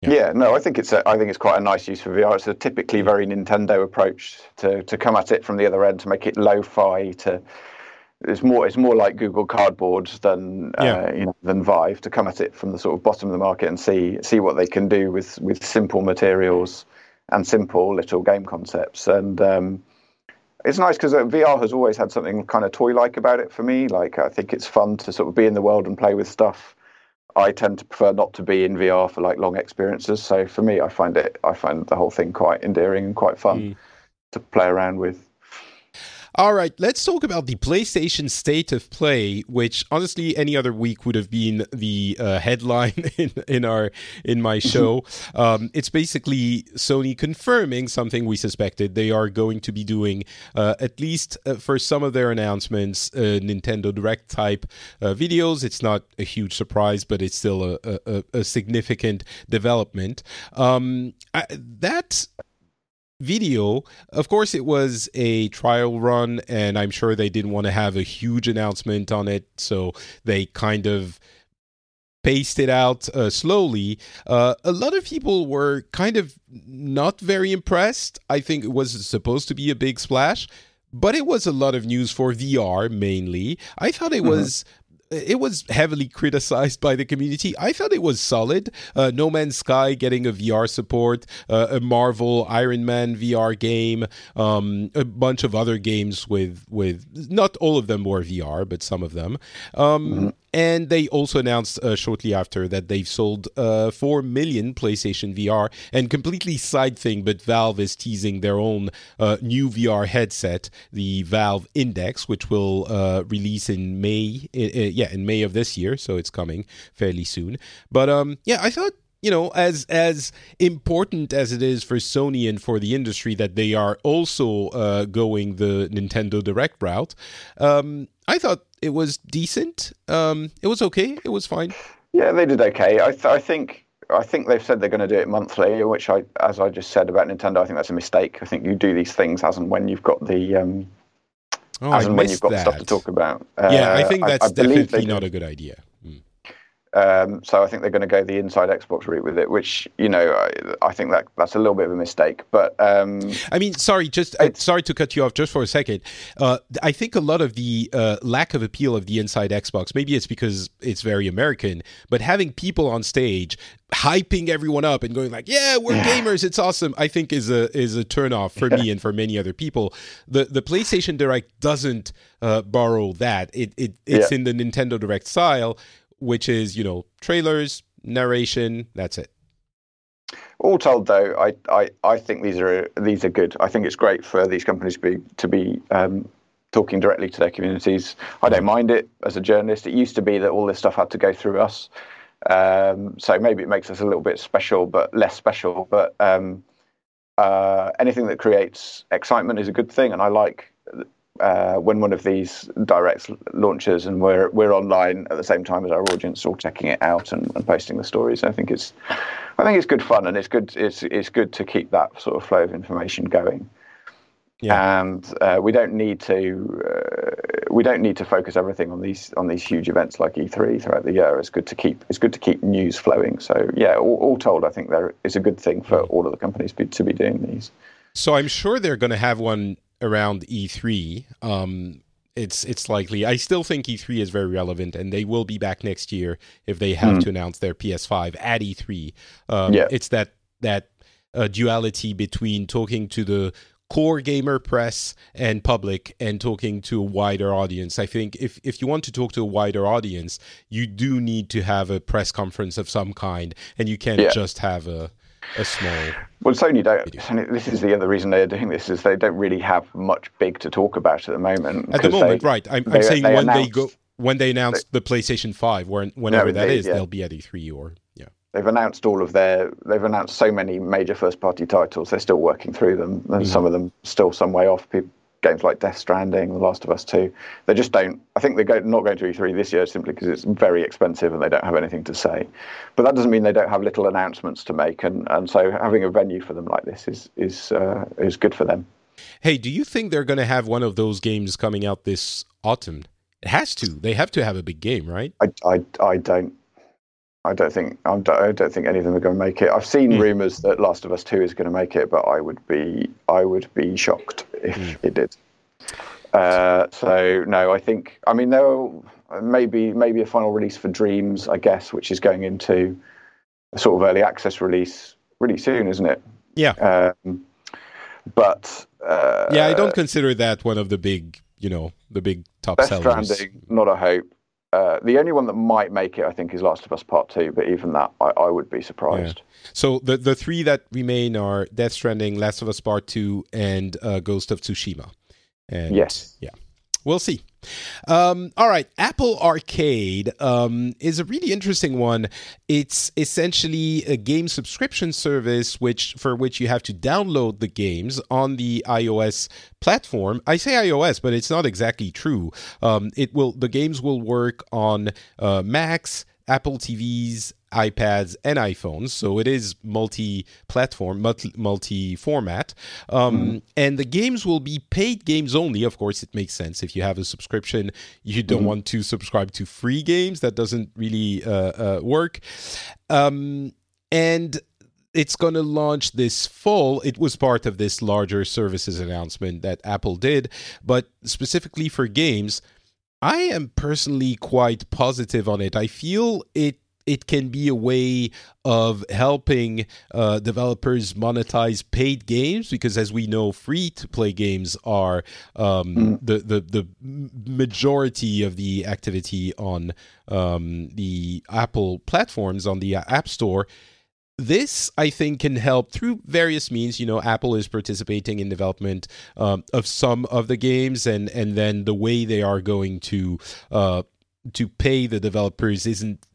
Yeah. Yeah. no, I think it's a, I think it's quite a nice use for VR. It's a typically very Nintendo approach to to come at it from the other end to make it lo-fi. To it's more it's more like Google Cardboard than uh, you know than Vive to come at it from the sort of bottom of the market and see see what they can do with with simple materials and simple little game concepts and. Um, it's nice because VR has always had something kind of toy-like about it for me. Like I think it's fun to sort of be in the world and play with stuff. I tend to prefer not to be in VR for like long experiences. So for me, I find it, I find the whole thing quite endearing and quite fun Mm. to play around with. All right, let's talk about the PlayStation State of Play, which honestly any other week would have been the uh, headline in, in our in my show. um, it's basically Sony confirming something we suspected. They are going to be doing uh, at least uh, for some of their announcements, uh, Nintendo Direct type uh, videos. It's not a huge surprise, but it's still a, a, a significant development. Um, I, that video, of course, it was a trial run, and I'm sure they didn't want to have a huge announcement on it, so they kind of paced it out uh, slowly. Uh, a lot of people were kind of not very impressed. I think it was supposed to be a big splash, but it was a lot of news for VR mainly. I thought it was it was heavily criticized by the community. I thought it was solid. Uh, no Man's Sky getting a VR support, uh, a Marvel Iron Man VR game, um, a bunch of other games with with not all of them were VR, but some of them. Um, mm-hmm. And they also announced uh, shortly after that they've sold uh, 4 million PlayStation VR. And completely side thing, but Valve is teasing their own uh, new VR headset, the Valve Index, which will uh, release in May. yeah, in May of this year. So it's coming fairly soon. But um, yeah, I thought you know, as as important as it is for Sony and for the industry that they are also uh, going the Nintendo Direct route, um, I thought it was decent. Um, it was okay. It was fine. Yeah, they did okay. I, th- I think I think they've said they're going to do it monthly, which I, as I just said about Nintendo, I think that's a mistake. I think you do these things as and when you've got the um, oh, as I and when you've got stuff to talk about. Uh, yeah, I think that's I, I definitely not a good idea. Um, so I think they're going to go the inside Xbox route with it, which you know I, I think that that's a little bit of a mistake. But um, I mean, sorry, just uh, sorry to cut you off just for a second. Uh, I think a lot of the uh, lack of appeal of the inside Xbox, maybe it's because it's very American, but having people on stage hyping everyone up and going like, "Yeah, we're gamers, it's awesome," I think is a is a turnoff for me and for many other people. The the PlayStation Direct doesn't uh, borrow that. It it it's yeah. in the Nintendo Direct style which is you know trailers, narration. That's it. All told, though, I, I, I think these are these are good. I think it's great for these companies to be to be um, talking directly to their communities. I don't mind it as a journalist. It used to be that all this stuff had to go through us, um, so maybe it makes us a little bit special, but less special. But um, uh, anything that creates excitement is a good thing, and I like uh, when one of these directs launches and we're we're online at the same time as our audience, all checking it out and, and, posting the stories. I think it's I think it's good fun and it's good it's it's good to keep that sort of flow of information going. Yeah. And uh, we don't need to uh, we don't need to focus everything on these on these huge events like E3 throughout the year. It's good to keep it's good to keep news flowing. So yeah, all, all told, I think there is a good thing for all of the companies be, to be doing these. So I'm sure they're going to have one around E3. Um, it's it's likely. I still think E3 is very relevant, and they will be back next year if they have mm. to announce their PS5 at E3. Um, yeah. It's that that uh, duality between talking to the core gamer press and public and talking to a wider audience. I think if, if you want to talk to a wider audience, you do need to have a press conference of some kind, and you can't yeah. just have a a small. Well, Sony don't. This is the other reason they're doing this is they don't really have much big to talk about at the moment. At the moment, they, right? I'm, I'm saying they when they go when they announce they, the PlayStation Five, whenever no, that is, yeah. they'll be at E3 or yeah. They've announced all of their. They've announced so many major first-party titles. They're still working through them, and mm. some of them still some way off. People, games like Death Stranding, The Last of Us 2. They just don't. I think they're not going to E3 this year simply because it's very expensive and they don't have anything to say. But that doesn't mean they don't have little announcements to make, and, and so having a venue for them like this is is uh, is good for them. Hey, do you think they're going to have one of those games coming out this autumn? It has to. They have to have a big game, right? I I, I don't. I don't think I don't think any of them are going to make it. I've seen mm. rumors that Last of Us Two is going to make it, but I would be I would be shocked if mm. it did. Uh, so no, I think I mean there maybe maybe a final release for Dreams, I guess, which is going into a sort of early access release really soon, isn't it? Yeah. Um, but uh, yeah, I don't consider that one of the big, you know, the big top Best sellers. Stranding, not a hope. Uh, the only one that might make it, I think, is Last of Us Part Two. But even that, I, I would be surprised. Yeah. So the the three that remain are Death Stranding, Last of Us Part Two, and uh, Ghost of Tsushima. And yes, yeah, we'll see. Um, all right, Apple Arcade um, is a really interesting one. It's essentially a game subscription service, which for which you have to download the games on the iOS platform. I say iOS, but it's not exactly true. Um, it will the games will work on uh, Macs, Apple TVs, iPads, and iPhones. So it is multi-platform, multi-format, um, mm. and the games will be paid games only. Of course, it makes sense if you have a subscription. You don't mm. want to subscribe to free games. That doesn't really uh, uh, work. Um, and it's going to launch this fall. It was part of this larger services announcement that Apple did, but specifically for games I am personally quite positive on it. I feel it it can be a way of helping uh, developers monetize paid games because, as we know, free to play games are um, mm. the, the the majority of the activity on um, the Apple platforms on the App Store. This, I think, can help through various means. You know, Apple is participating in development um, of some of the games, and and then the way they are going to uh, to pay the developers isn't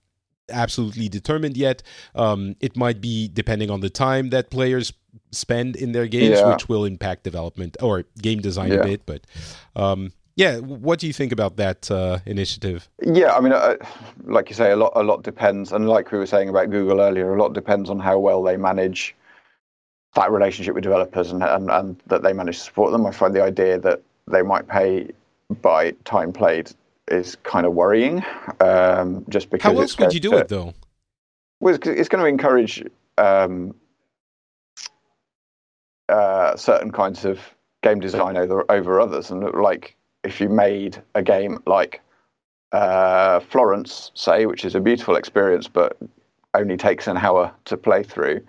absolutely determined yet. Um, it might be depending on the time that players spend in their games, yeah. which will impact development or game design yeah. a bit. But um, yeah, what do you think about that uh, initiative? Yeah, I mean, uh, like you say, a lot a lot depends, and like we were saying about Google earlier, a lot depends on how well they manage that relationship with developers and, and, and that they manage to support them. I find the idea that they might pay by time played is kind of worrying. Um, just because how else would you do to, it though? Well, it's, it's going to encourage um, uh, certain kinds of game design over over others, and like if you made a game like uh, Florence, say, which is a beautiful experience, but only takes an hour to play through,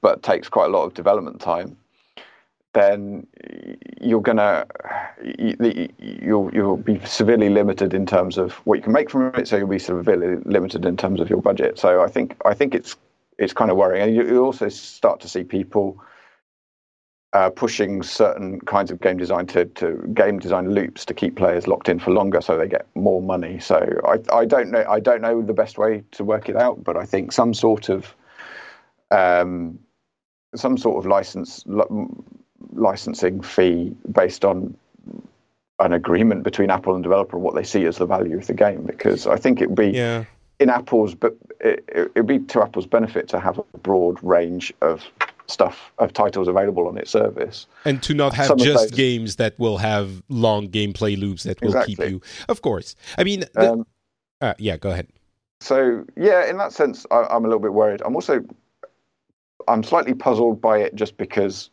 but takes quite a lot of development time then you're gonna you'll you'll be severely limited in terms of what you can make from it. So you'll be severely limited in terms of your budget. So I think I think it's it's kind of worrying, and you, you also start to see people. Uh, pushing certain kinds of game design to, to game design loops to keep players locked in for longer, so they get more money. So I, I don't know I don't know the best way to work it out, but I think some sort of um, some sort of license licensing fee based on an agreement between Apple and developer what they see as the value of the game. Because I think it would be yeah. in Apple's, but it would be to Apple's benefit to have a broad range of stuff of titles available on its service, and to not have Some just games that will have long gameplay loops that will exactly. keep you. Of course, I mean, the, um, uh, yeah. Go ahead. So yeah, in that sense, I, I'm a little bit worried. I'm also I'm slightly puzzled by it just because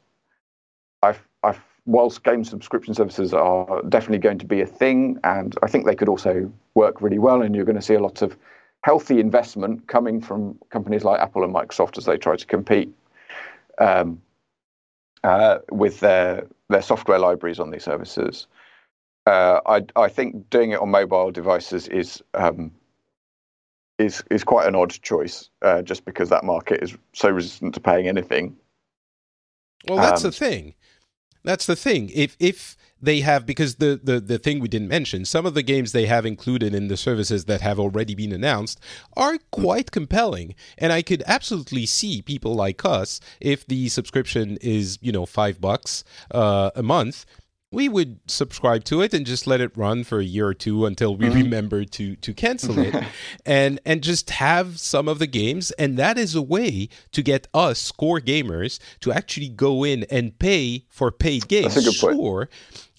I've, I've, whilst game subscription services are definitely going to be a thing, and I think they could also work really well, and you're going to see a lot of healthy investment coming from companies like Apple and Microsoft as they try to compete um, uh, with their their software libraries on these services. Uh, I, I think doing it on mobile devices is um, is is quite an odd choice, uh, just because that market is so resistant to paying anything. Well, that's um, the thing. That's the thing. If if they have because the, the the thing we didn't mention, some of the games they have included in the services that have already been announced are quite compelling. And I could absolutely see people like us, if the subscription is, you know, five bucks uh, a month, we would subscribe to it and just let it run for a year or two until we mm-hmm. remember to to cancel it and and just have some of the games and that is a way to get us core gamers to actually go in and pay for paid games That's a good point. sure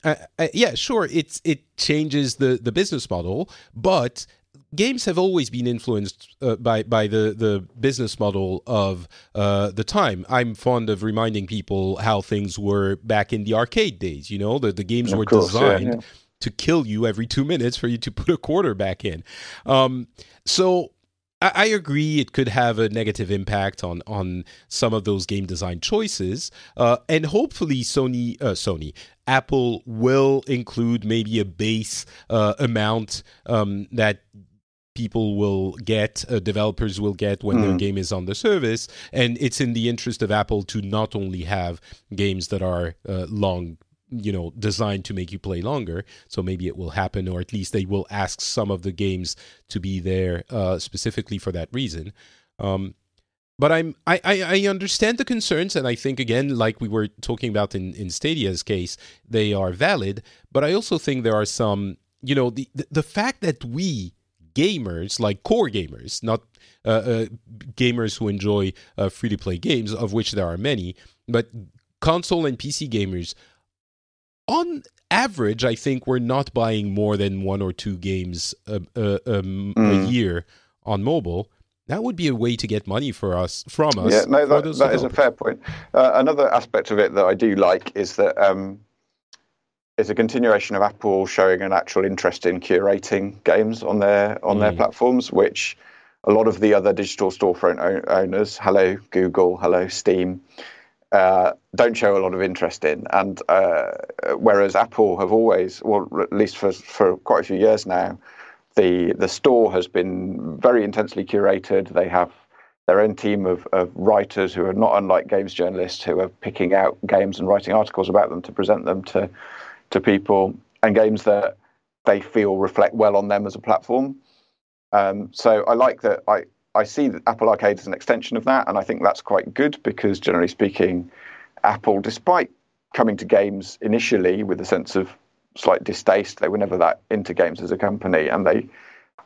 uh, uh, yeah sure it's it changes the the business model but games have always been influenced uh, by by the the business model of uh, the time. I'm fond of reminding people how things were back in the arcade days. You know, the the games of were course, designed. Yeah, yeah. To kill you every two minutes for you to put a quarter back in. Um, so I, I agree it could have a negative impact on on some of those game design choices, uh, and hopefully Sony uh, Sony Apple will include maybe a base uh, amount um, that people will get, uh, developers will get when mm. their game is on the service. And it's in the interest of Apple to not only have games that are uh, long you know designed to make you play longer so maybe it will happen or at least they will ask some of the games to be there uh, specifically for that reason um, but I'm I, I understand the concerns and I think again like we were talking about in in Stadia's case they are valid but I also think there are some you know the, the fact that we gamers, like core gamers, not uh, uh, gamers who enjoy uh, free to play games, of which there are many, but console and PC gamers, on average, I think we're not buying more than one or two games a, a, um, mm. a year on mobile. That would be a way to get money for us from us. Yeah, no, that, that is a fair point. Uh, another aspect of it that I do like is that um, is a continuation of Apple showing an actual interest in curating games on their on mm. their platforms, which a lot of the other digital storefront owners, hello Google, hello Steam, uh, don't show a lot of interest in. And uh, whereas Apple have always, well, at least for for quite a few years now, the the store has been very intensely curated. They have their own team of, of writers who are not unlike games journalists who are picking out games and writing articles about them to present them to to people and games that they feel reflect well on them as a platform. Um, so I like that. I I see that Apple Arcade as an extension of that, and I think that's quite good because generally speaking, Apple, despite coming to games initially with a sense of slight distaste, they were never that into games as a company, and they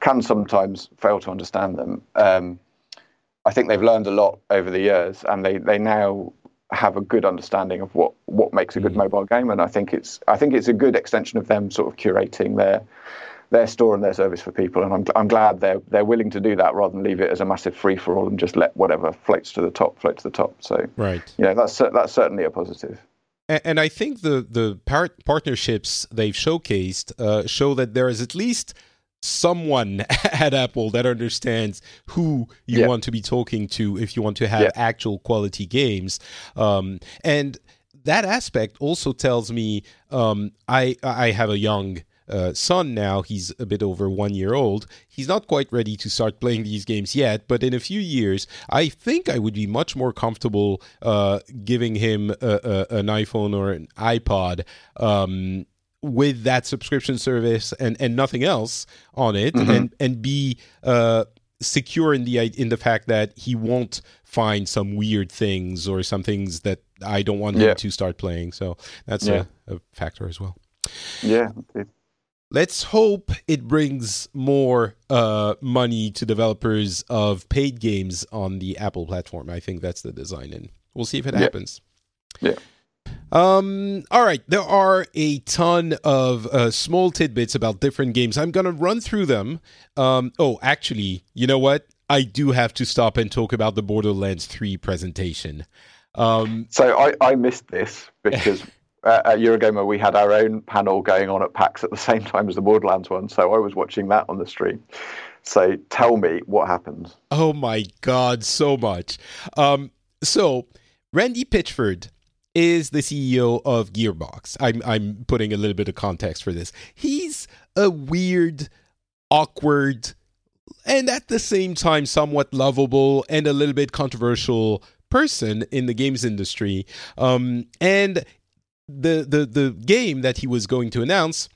can sometimes fail to understand them. Um, I think they've learned a lot over the years, and they, they now have a good understanding of what, what makes a good mm. mobile game. And I think it's I think it's a good extension of them sort of curating their their store and their service for people. And I'm I'm glad they're they're willing to do that rather than leave it as a massive free for all and just let whatever floats to the top float to the top. So right, you know that's that's certainly a positive. And, I think the the partnerships they've showcased uh, show that there is at least someone at Apple that understands who you yeah. want to be talking to if you want to have yeah. actual quality games. Um, and that aspect also tells me um, I I have a young uh, son now. He's a bit over one year old. He's not quite ready to start playing these games yet, but in a few years, I think I would be much more comfortable uh, giving him a, a, an iPhone or an iPod um, with that subscription service and and nothing else on it mm-hmm. and and be uh secure in the in the fact that he won't find some weird things or some things that I don't want yeah. him to start playing. So that's yeah. a, a, factor as well. Yeah. Let's hope it brings more uh, money to developers of paid games on the Apple platform. I think that's the design, and we'll see if it yeah. happens. Yeah. Um, all right, there are a ton of uh, small tidbits about different games. I'm going to run through them. Um, oh, actually, you know what? I do have to stop and talk about the Borderlands 3 presentation. Um, so I, I missed this because uh, at Eurogamer we had our own panel going on at PAX at the same time as the Borderlands one. So I was watching that on the stream. So tell me what happened. Oh my God, so much. Um, so Randy Pitchford is the CEO of Gearbox. I'm I'm putting a little bit of context for this. He's a weird, awkward, and at the same time somewhat lovable and a little bit controversial person in the games industry. Um, and the the the game that he was going to announce,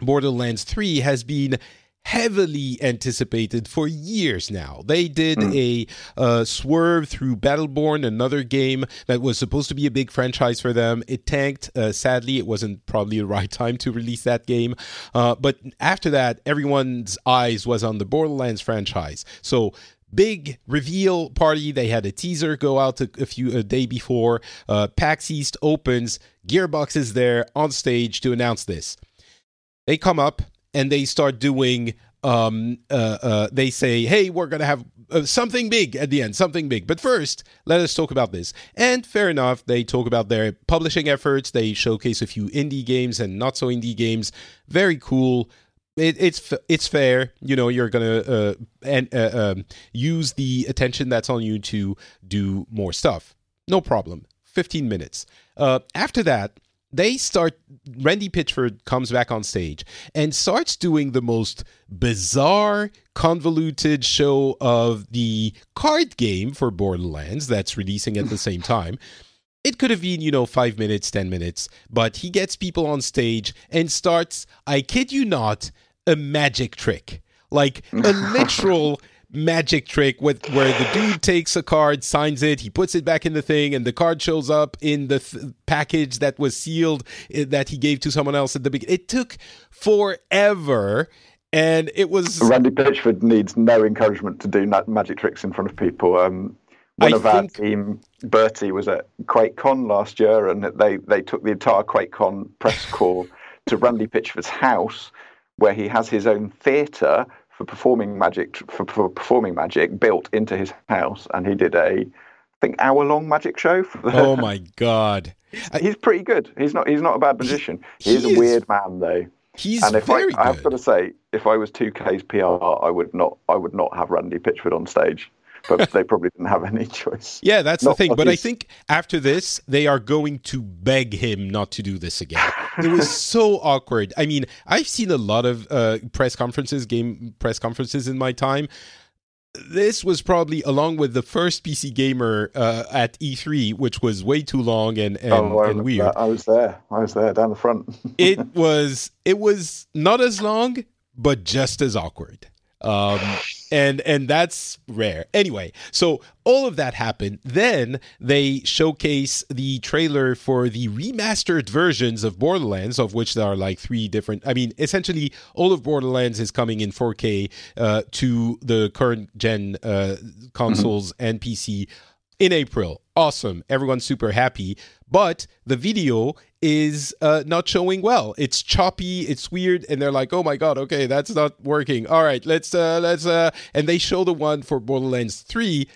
Borderlands 3, has been heavily anticipated for years now. They did mm. a uh, swerve through Battleborn, another game that was supposed to be a big franchise for them. It tanked. Uh, sadly, it wasn't probably the right time to release that game. Uh, but after that, everyone's eyes was on the Borderlands franchise. So big reveal party. They had a teaser go out a, a few a day before. Uh, PAX East opens. Gearbox is there on stage to announce this. They come up and they start doing um, uh, uh, they say, hey, we're going to have uh, something big at the end, something big. But first, let us talk about this. And fair enough, they talk about their publishing efforts. They showcase a few indie games and not so indie games. Very cool. It, it's it's fair, you know. You're gonna uh, and uh, um, use the attention that's on you to do more stuff. No problem. Fifteen minutes. Uh, after that, they start randy pitchford comes back on stage and starts doing the most bizarre convoluted show of the card game for borderlands that's releasing at the same time. It could have been you know five minutes ten minutes but he gets people on stage and starts i kid you not a magic trick. Like a literal magic trick with where the dude takes a card, signs it, he puts it back in the thing, and the card shows up in the th- package that was sealed eh, that he gave to someone else at the beginning. It took forever. And it was Randy Pitchford needs no encouragement to do magic tricks in front of people. Um, one I of think... our team, Bertie, was at QuakeCon last year, and they they took the entire QuakeCon press corps to Randy Pitchford's house, where he has his own theatre for performing magic for, for, performing magic built into his house, and he did a I think hour long magic show. The, oh my god, he's pretty good. He's not he's not a bad magician. He, he is a weird man though. He's and if very I, I have got to say, if I was 2K's PR, I would not I would not have Randy Pitchford on stage. But they probably didn't have any choice. Yeah, that's not, the thing. But. I think after this, they are going to beg him not to do this again. it was so awkward. I mean, I've seen a lot of uh, press conferences, game press conferences in my time this was probably along with the first PC Gamer uh, at E3, which was way too long and and, oh, and weird. I was there. I was there down the front. it was it was not as long, but just as awkward um, and and that's rare. Anyway, so all of that happened. Then they showcase the trailer for the remastered versions of Borderlands, of which there are like three different. I mean, essentially, all of Borderlands is coming in 4K uh, to the current gen uh, consoles mm-hmm. and PC in April. Awesome. Everyone's super happy. But the video is uh, not showing well. It's choppy, it's weird, and they're like, "Oh my god, okay, that's not working. All right, let's uh, let's." Uh, and they show the one for Borderlands Three,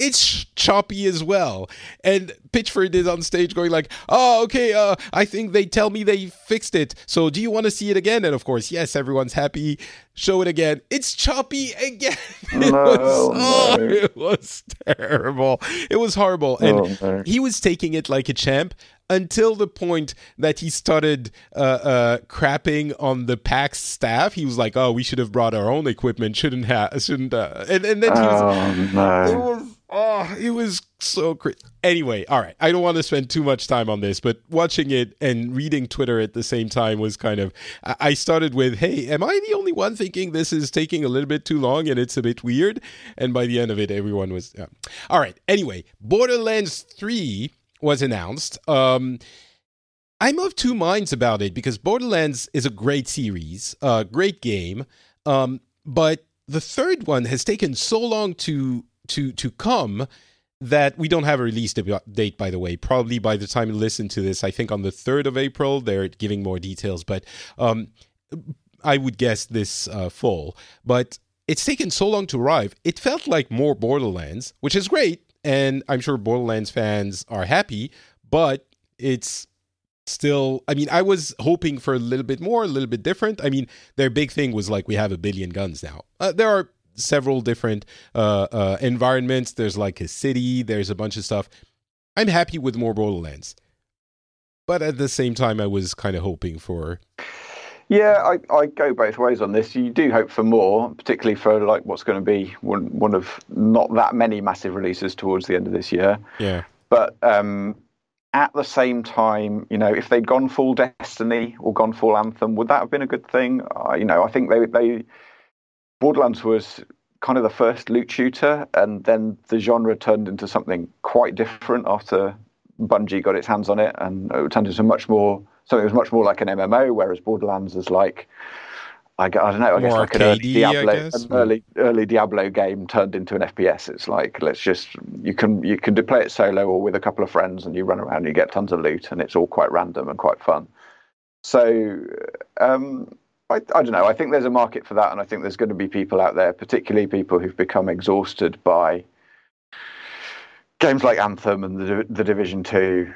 it's choppy as well. And Pitchford is on stage going like, "Oh, okay, uh, I think they tell me they fixed it. So do you want to see it again?" And of course, yes, everyone's happy. Show it again. It's choppy again. it, no, was, oh, it was terrible. It was horrible. And oh, no. he was taking it like a champ until the point that he started uh, uh, crapping on the PAX staff. He was like, "Oh, we should have brought our own equipment. Shouldn't have? Shouldn't?" Uh, and and then he was, oh, no. it was oh, it was so crazy. Anyway, all right. I don't want to spend too much time on this, but watching it and reading Twitter at the same time was kind of. I started with, "Hey, am I the only one thinking this is taking a little bit too long and it's a bit weird?" And by the end of it, everyone was. Yeah. All right. Anyway, Borderlands Three was announced. Um, I'm of two minds about it because Borderlands is a great series, a uh, great game, um, but the third one has taken so long to to to come that we don't have a release date. By the way, probably by the time you listen to this, I think on the third of April they're giving more details, but um, I would guess this uh, fall. But it's taken so long to arrive. It felt like more Borderlands, which is great and I'm sure Borderlands fans are happy, but it's still i mean i was hoping for a little bit more a little bit different. I mean their big thing was like we have a billion guns now. Uh, there are several different uh, uh, environments. There's like a city. There's a bunch of stuff. I'm happy with more borderlands. But at the same time i was kind of hoping for yeah, I, I go both ways on this. You do hope for more, particularly for like what's going to be one one of not that many massive releases towards the end of this year. Yeah. But um, at the same time, you know, if they'd gone full Destiny or gone full Anthem, would that have been a good thing? Uh, you know, I think they they Borderlands was kind of the first loot shooter, and then the genre turned into something quite different after Bungie got its hands on it, and it turned into much more so it was much more like an MMO, whereas Borderlands is like I, I don't know. I guess like an early Diablo, an early early Diablo game turned into an FPS. It's like let's just you can you can play it solo or with a couple of friends, and you run around and you get tons of loot, and it's all quite random and quite fun. So um, I, I don't know. I think there's a market for that, and I think there's going to be people out there, particularly people who've become exhausted by games like Anthem and the, the Division Two,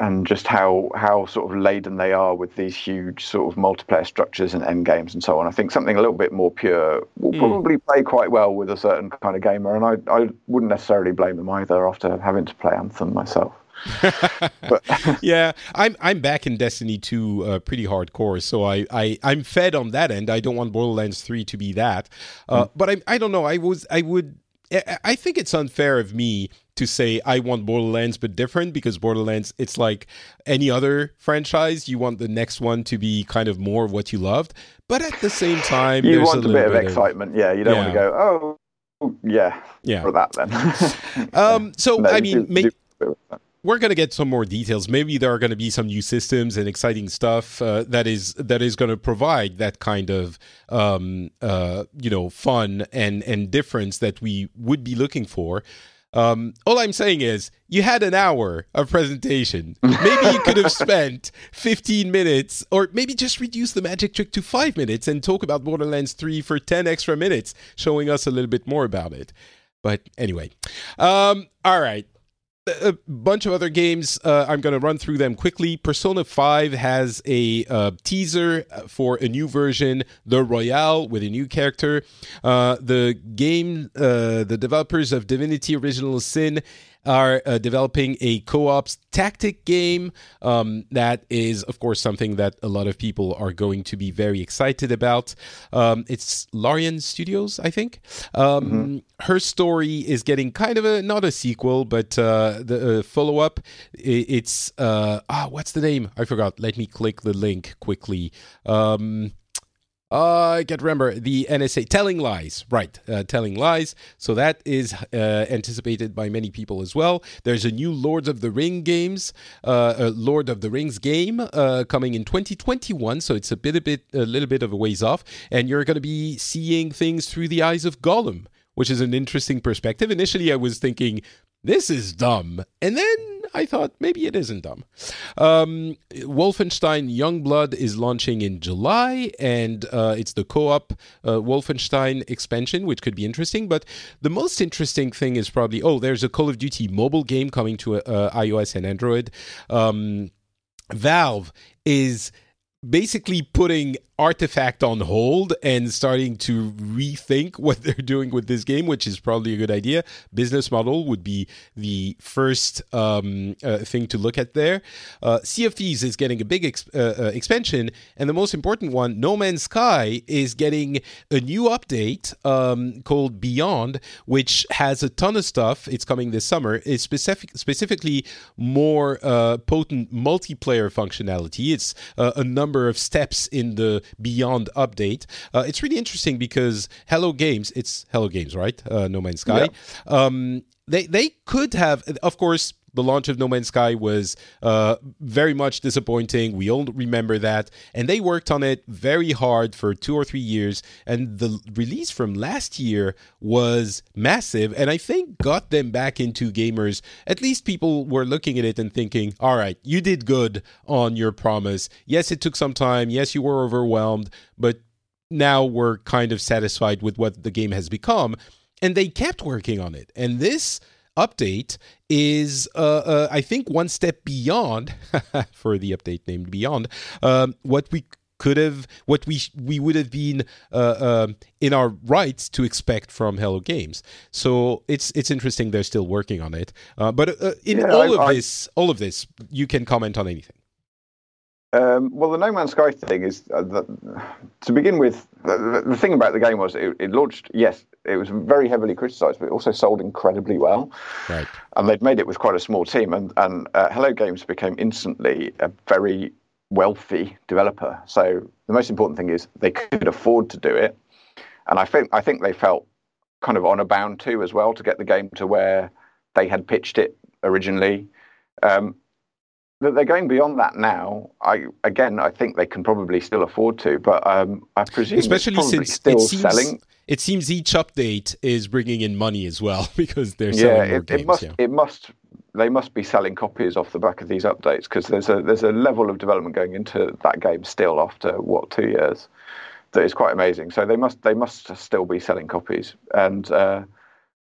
and just how how sort of laden they are with these huge sort of multiplayer structures and end games and so on. I think something a little bit more pure will mm. probably play quite well with a certain kind of gamer, and I I wouldn't necessarily blame them either after having to play Anthem myself. but yeah, I'm I'm back in Destiny 2 uh, pretty hardcore, so I, I I'm fed on that end. I don't want Borderlands 3 to be that, uh, mm. but I I don't know. I was I would I think it's unfair of me to say I want Borderlands but different because Borderlands it's like any other franchise you want the next one to be kind of more of what you loved but at the same time you want a, a bit, of excitement of, yeah you don't yeah. want to go oh yeah yeah. for that then. Um so no, I mean do, do we're going to get some more details. Maybe there are going to be some new systems and exciting stuff uh, that is that is going to provide that kind of um, uh, you know fun and and difference that we would be looking for. Um, all I'm saying is, you had an hour of presentation. Maybe you could have spent 15 minutes, or maybe just reduce the magic trick to five minutes and talk about Borderlands 3 for 10 extra minutes, showing us a little bit more about it. But anyway, um, all right a bunch of other games. Uh, I'm going to run through them quickly. Persona 5 has a uh, teaser for a new version, the Royal, with a new character. Uh, the game, uh, the developers of Divinity Original Sin are uh, developing a co-op tactic game um, that is, of course, something that a lot of people are going to be very excited about. Um, it's Larian Studios, I think. Um, mm-hmm. Her story is getting kind of a not a sequel, but uh, the uh, follow-up. It's uh, ah, what's the name? I forgot. Let me click the link quickly. Um, uh, I can't remember the NSA telling lies, right? Uh, telling lies. So that is uh, anticipated by many people as well. There's a new Lords of the Ring games, uh, Lord of the Rings game uh, coming in 2021. So it's a bit, a bit, a little bit of a ways off, and you're going to be seeing things through the eyes of Gollum, which is an interesting perspective. Initially, I was thinking this is dumb, and then I thought maybe it isn't dumb. Um, Wolfenstein Youngblood is launching in July, and uh, it's the co op uh, Wolfenstein expansion, which could be interesting. But the most interesting thing is probably oh, there's a Call of Duty mobile game coming to uh, iOS and Android. Um, Valve is basically putting artifact on hold and starting to rethink what they're doing with this game which is probably a good idea. Business model would be the first um, uh, thing to look at there. Uh, is getting a big uh, uh, expansion and the most important one no man's sky is getting a new update um, called beyond which has a ton of stuff. It's coming this summer. It's specific specifically more uh, potent multiplayer functionality. It's uh, a number of steps in the Beyond update. Uh, it's really interesting because Hello Games, it's Hello Games, right? Uh, no Man's Sky. Yeah. Um, they they could have, of course, the launch of No Man's Sky was uh, very much disappointing. We all remember that. And they worked on it very hard for two or three years. And the release from last year was massive. And I think got them back into gamers. At least people were looking at it and thinking, all right, you did good on your promise. Yes, it took some time. Yes, you were overwhelmed. But now we're kind of satisfied with what the game has become. And they kept working on it. And this update is, uh, uh, I think, one step beyond for the update named Beyond um, what we could have, what we we would have been uh, uh, in our rights to expect from Hello Games. So it's it's interesting they're still working on it. Uh, but uh, in yeah, all I, of I, this, all of this, you can comment on anything. Um, well, the No Man's Sky thing is uh, to begin with. The, the, thing about the game was it, it, launched. Yes, it was very heavily criticised, but it also sold incredibly well. Right. And they'd made it with quite a small team, and and uh, Hello Games became instantly a very wealthy developer. So the most important thing is they could afford to do it, and I think I think they felt kind of honor bound too as well to get the game to where they had pitched it originally. Um, that they're going beyond that now. I again, I think they can probably still afford to, but um, I presume especially since still it seems, selling. It seems each update is bringing in money as well because they're selling yeah, it, games. It must, yeah. it must. They must be selling copies off the back of these updates because there's a there's a level of development going into that game still after what two years that is quite amazing. So they must they must still be selling copies and. Uh,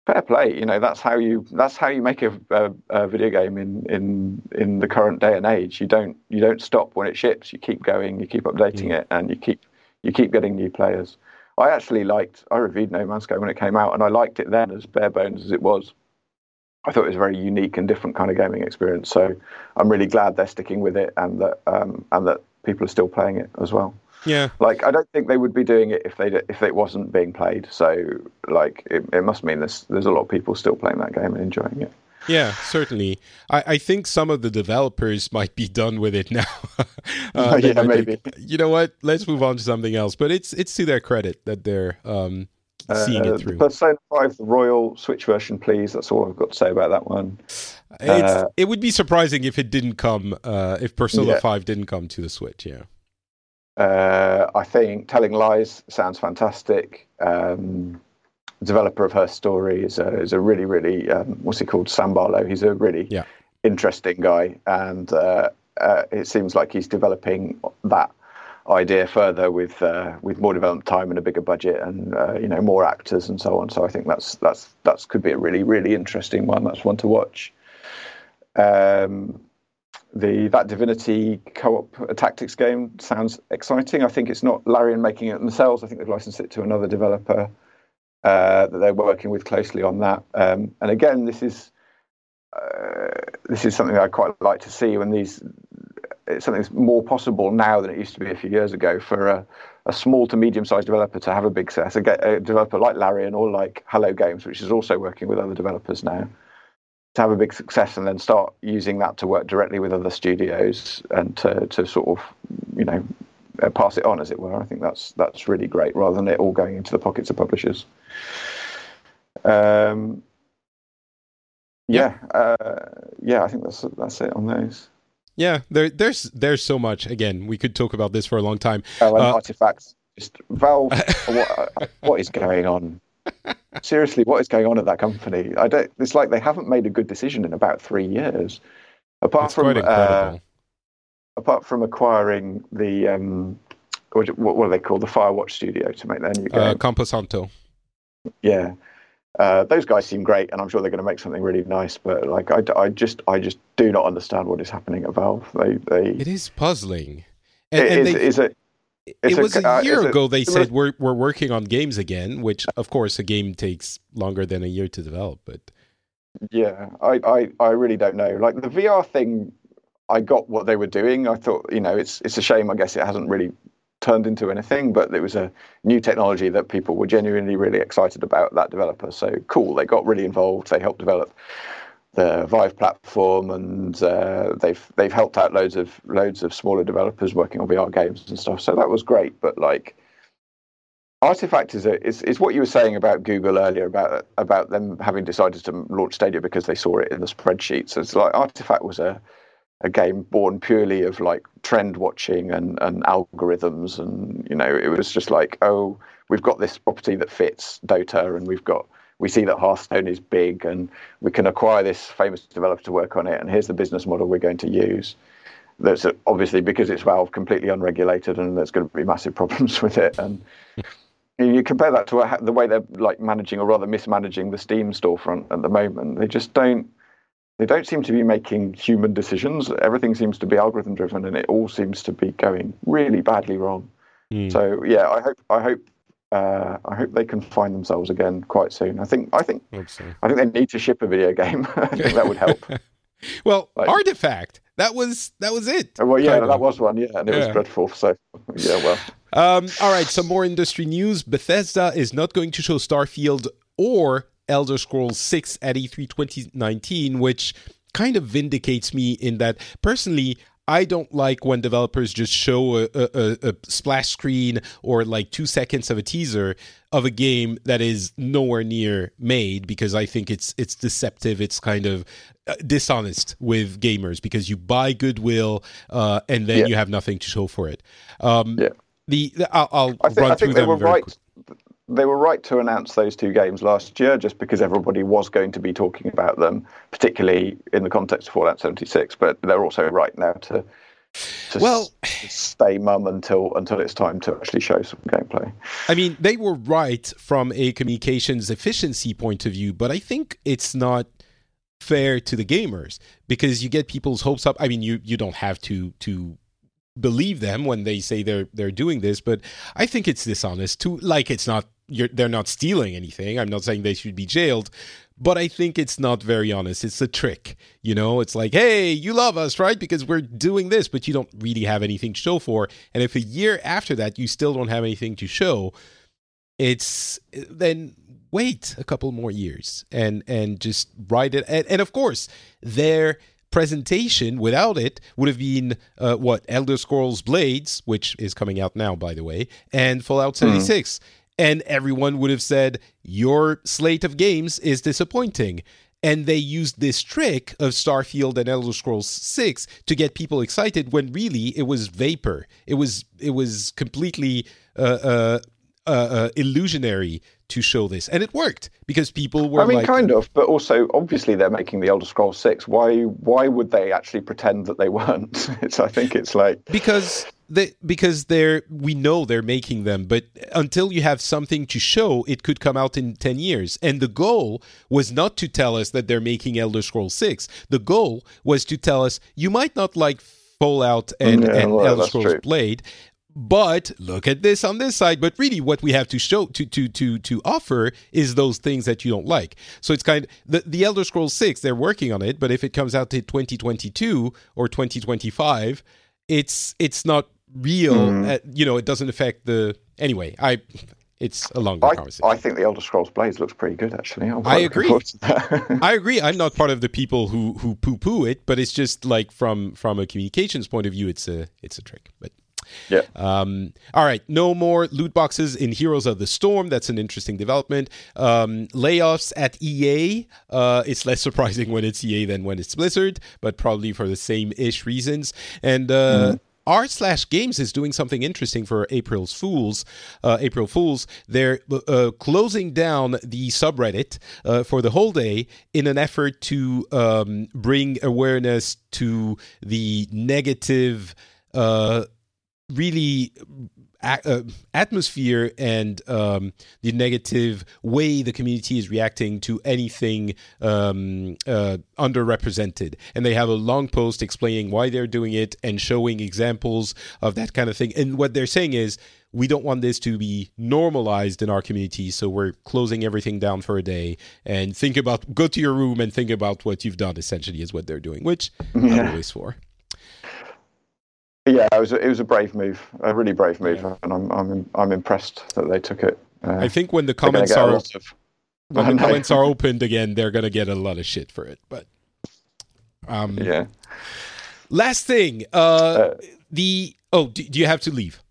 fair play. You know, that's how you that's how you make a, a, a, video game in, in in the current day and age. You don't you don't stop when it ships. You keep going. You keep updating mm. it, and you keep you keep getting new players. I actually liked. I reviewed No Man's Sky when it came out, and I liked it then as bare bones as it was. I thought it was a very unique and different kind of gaming experience. So I'm really glad they're sticking with it, and that um, and that people are still playing it as well. Yeah. Like I don't think they would be doing it if they if it wasn't being played. So like it, it must mean there's there's a lot of people still playing that game and enjoying it. Yeah, certainly. I, I think some of the developers might be done with it now. uh, yeah, maybe. Think, you know what? Let's move on to something else. But it's it's to their credit that they're um, seeing uh, it through. Persona Five, the Royal Switch version, please. That's all I've got to say about that one. Uh, it would be surprising if it didn't come. Uh, if Persona yeah. Five didn't come to the Switch. Yeah. Uh, I think Telling Lies sounds fantastic. Um, developer of her story is a, is a really, really, um, what's he called? Sam Barlow. He's a really yeah. interesting guy. And uh, uh, it seems like he's developing that idea further with uh, with more development time and a bigger budget and uh, you know more actors and so on. So I think that's that's that's could be a really really interesting one. That's one to watch. Um, the that Divinity co-op tactics game sounds exciting. I think it's not Larian making it themselves. I think they've licensed it to another developer uh, that they're working with closely on that. Um, and again, this is uh, this is something I quite like to see when these it's something that's more possible now than it used to be a few years ago for a, a small to medium sized developer to have a big success. A, a developer like Larian or like Hello Games, which is also working with other developers now, to have a big success and then start using that to work directly with other studios and to, to sort of, you know, uh, pass it on, as it were. I think that's that's really great, rather than it all going into the pockets of publishers. Um, yeah, uh, yeah, I think that's that's it on those. Yeah, there, there's there's so much. Again, we could talk about this for a long time. Oh, and uh, artifacts. Just Valve. what, what is going on? Seriously, what is going on at that company? I don't. It's like they haven't made a good decision in about three years. Apart from uh, apart from acquiring the um, what, what are they called? The Firewatch Studio to make their new uh, game. Uh, Camposanto. Yeah, uh, those guys seem great, and I'm sure they're going to make something really nice. But like, I, I just, I just do not understand what is happening at Valve. They, they. It is puzzling. And, it, and is, it, it was a, a year uh, ago they said we're we're working on games again, which of course a game takes longer than a year to develop. But yeah, I, I, I really don't know. Like the VR thing, I got what they were doing. I thought, you know, it's it's a shame. I guess it hasn't really turned into anything, but it was a new technology that people were genuinely really excited about. That developer, so cool. They got really involved. They helped develop the Vive platform, and uh, they've they've helped out loads of loads of smaller developers working on VR games and stuff. So that was great. But like, Artifact is a, is, is what you were saying about Google earlier about about them having decided to launch Stadia because they saw it in the spreadsheets. So it's like Artifact was a a game born purely of like trend watching and, and algorithms and you know it was just like oh we've got this property that fits dota and we've got we see that hearthstone is big and we can acquire this famous developer to work on it and here's the business model we're going to use that's obviously because it's valve completely unregulated and there's going to be massive problems with it and you compare that to the way they're like managing or rather mismanaging the steam storefront at the moment they just don't they don't seem to be making human decisions. Everything seems to be algorithm driven, and it all seems to be going really badly wrong. Mm. So yeah, I hope I hope uh, I hope they can find themselves again quite soon. I think I think so. I think they need to ship a video game. I think that would help. well, like, Artifact that was that was it. Well, yeah, that was one. Yeah, and it yeah. was dreadful. So yeah, well. Um, all right, some more industry news. Bethesda is not going to show Starfield or Elder Scrolls 6 at E3 2019, which kind of vindicates me in that personally, I don't like when developers just show a, a, a, splash screen or like two seconds of a teaser of a game that is nowhere near made because I think it's it's deceptive. It's kind of uh, dishonest with gamers because you buy goodwill uh, and then yeah. you have nothing to show for it. Um, yeah. The, the I'll, I'll I run I through them very right. quick they were right to announce those two games last year just because everybody was going to be talking about them, particularly in the context of Fallout 76. But they're also right now to, to well s- stay mum until until it's time to actually show some gameplay. I mean, they were right from a communications efficiency point of view, but I think it's not fair to the gamers because you get people's hopes up. I mean, you you don't have to to believe them when they say they're they're doing this, but I think it's dishonest to like it's not they're not stealing anything. I'm not saying they should be jailed, but I think it's not very honest. It's a trick, you know. It's like, hey, you love us, right? Because we're doing this, but you don't really have anything to show for. And if a year after that you still don't have anything to show, it's then wait a couple more years and and just write it. And, and of course, their presentation without it would have been uh, what Elder Scrolls Blades, which is coming out now, by the way, and Fallout 76. Mm and everyone would have said, Your slate of games is disappointing. And they used this trick of Starfield and Elder Scrolls 6 to get people excited when really it was vapor. It was it was completely uh, uh, uh, uh illusionary to show this, and it worked because people were. I mean, like, kind of, but also obviously they're making the Elder Scrolls Six. Why? Why would they actually pretend that they weren't? it's. I think it's like because they, because they're we know they're making them, but until you have something to show, it could come out in ten years. And the goal was not to tell us that they're making Elder Scrolls Six. The goal was to tell us you might not like Fallout and, Yeah, and well, Elder Scrolls true. Blade, but look at this on this side. But really, what we have to show to to to to offer is those things that you don't like. So it's kind of the the Elder Scrolls Six. They're working on it, but if it comes out to 2022 or 2025, it's it's not real. Mm. Uh, you know, it doesn't affect the anyway. I it's a longer I, conversation. I think the Elder Scrolls Blades looks pretty good, actually. I agree. forward to that. I agree. I'm not part of the people who who poo poo it, but it's just like from from a communications point of view, it's a it's a trick. But yeah. um, all right, no more loot boxes in Heroes of the Storm. That's an interesting development. Um, layoffs at EA. Uh, it's less surprising when it's EA than when it's Blizzard, but probably for the same ish reasons. And uh, R slash Games is doing something interesting for April's Fools. Uh, April Fools. They're uh, closing down the subreddit uh, for the whole day in an effort to um, bring awareness to the negative. Uh, really a- uh, atmosphere and um, the negative way the community is reacting to anything um, uh, underrepresented. And they have a long post explaining why they're doing it and showing examples of that kind of thing. And what they're saying is, we don't want this to be normalized in our community, so we're closing everything down for a day and think about go to your room and think about what you've done. Essentially, is what they're doing, which I'm always for. Yeah, it was, a, it was a brave move, a really brave move, and I'm, I'm, I'm impressed that they took it. Uh, I think when the comments are of- when the know. comments are opened again, they're gonna get a lot of shit for it. But um, Yeah. last thing, uh, Uh, the oh, do, do you have to leave?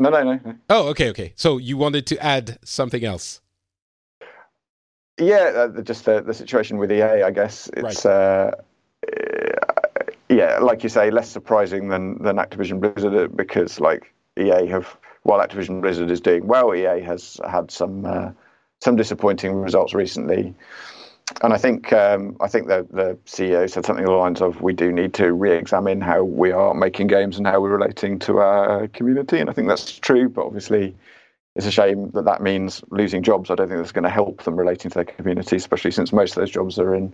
No, no, no, no. Oh, okay, okay. So you wanted to add something else? Yeah, uh, just the, the situation with EA, I guess it's uh, uh, yeah, like you say, less surprising than than Activision Blizzard uh, because like EA have while Activision Blizzard is doing well, EA has had some uh, some disappointing results recently. And I think um, I think the the CEO said something along the lines of we do need to re-examine how we are making games and how we're relating to our community, and I think that's true. But obviously, it's a shame that that means losing jobs. I don't think that's going to help them relating to their community, especially since most of those jobs are in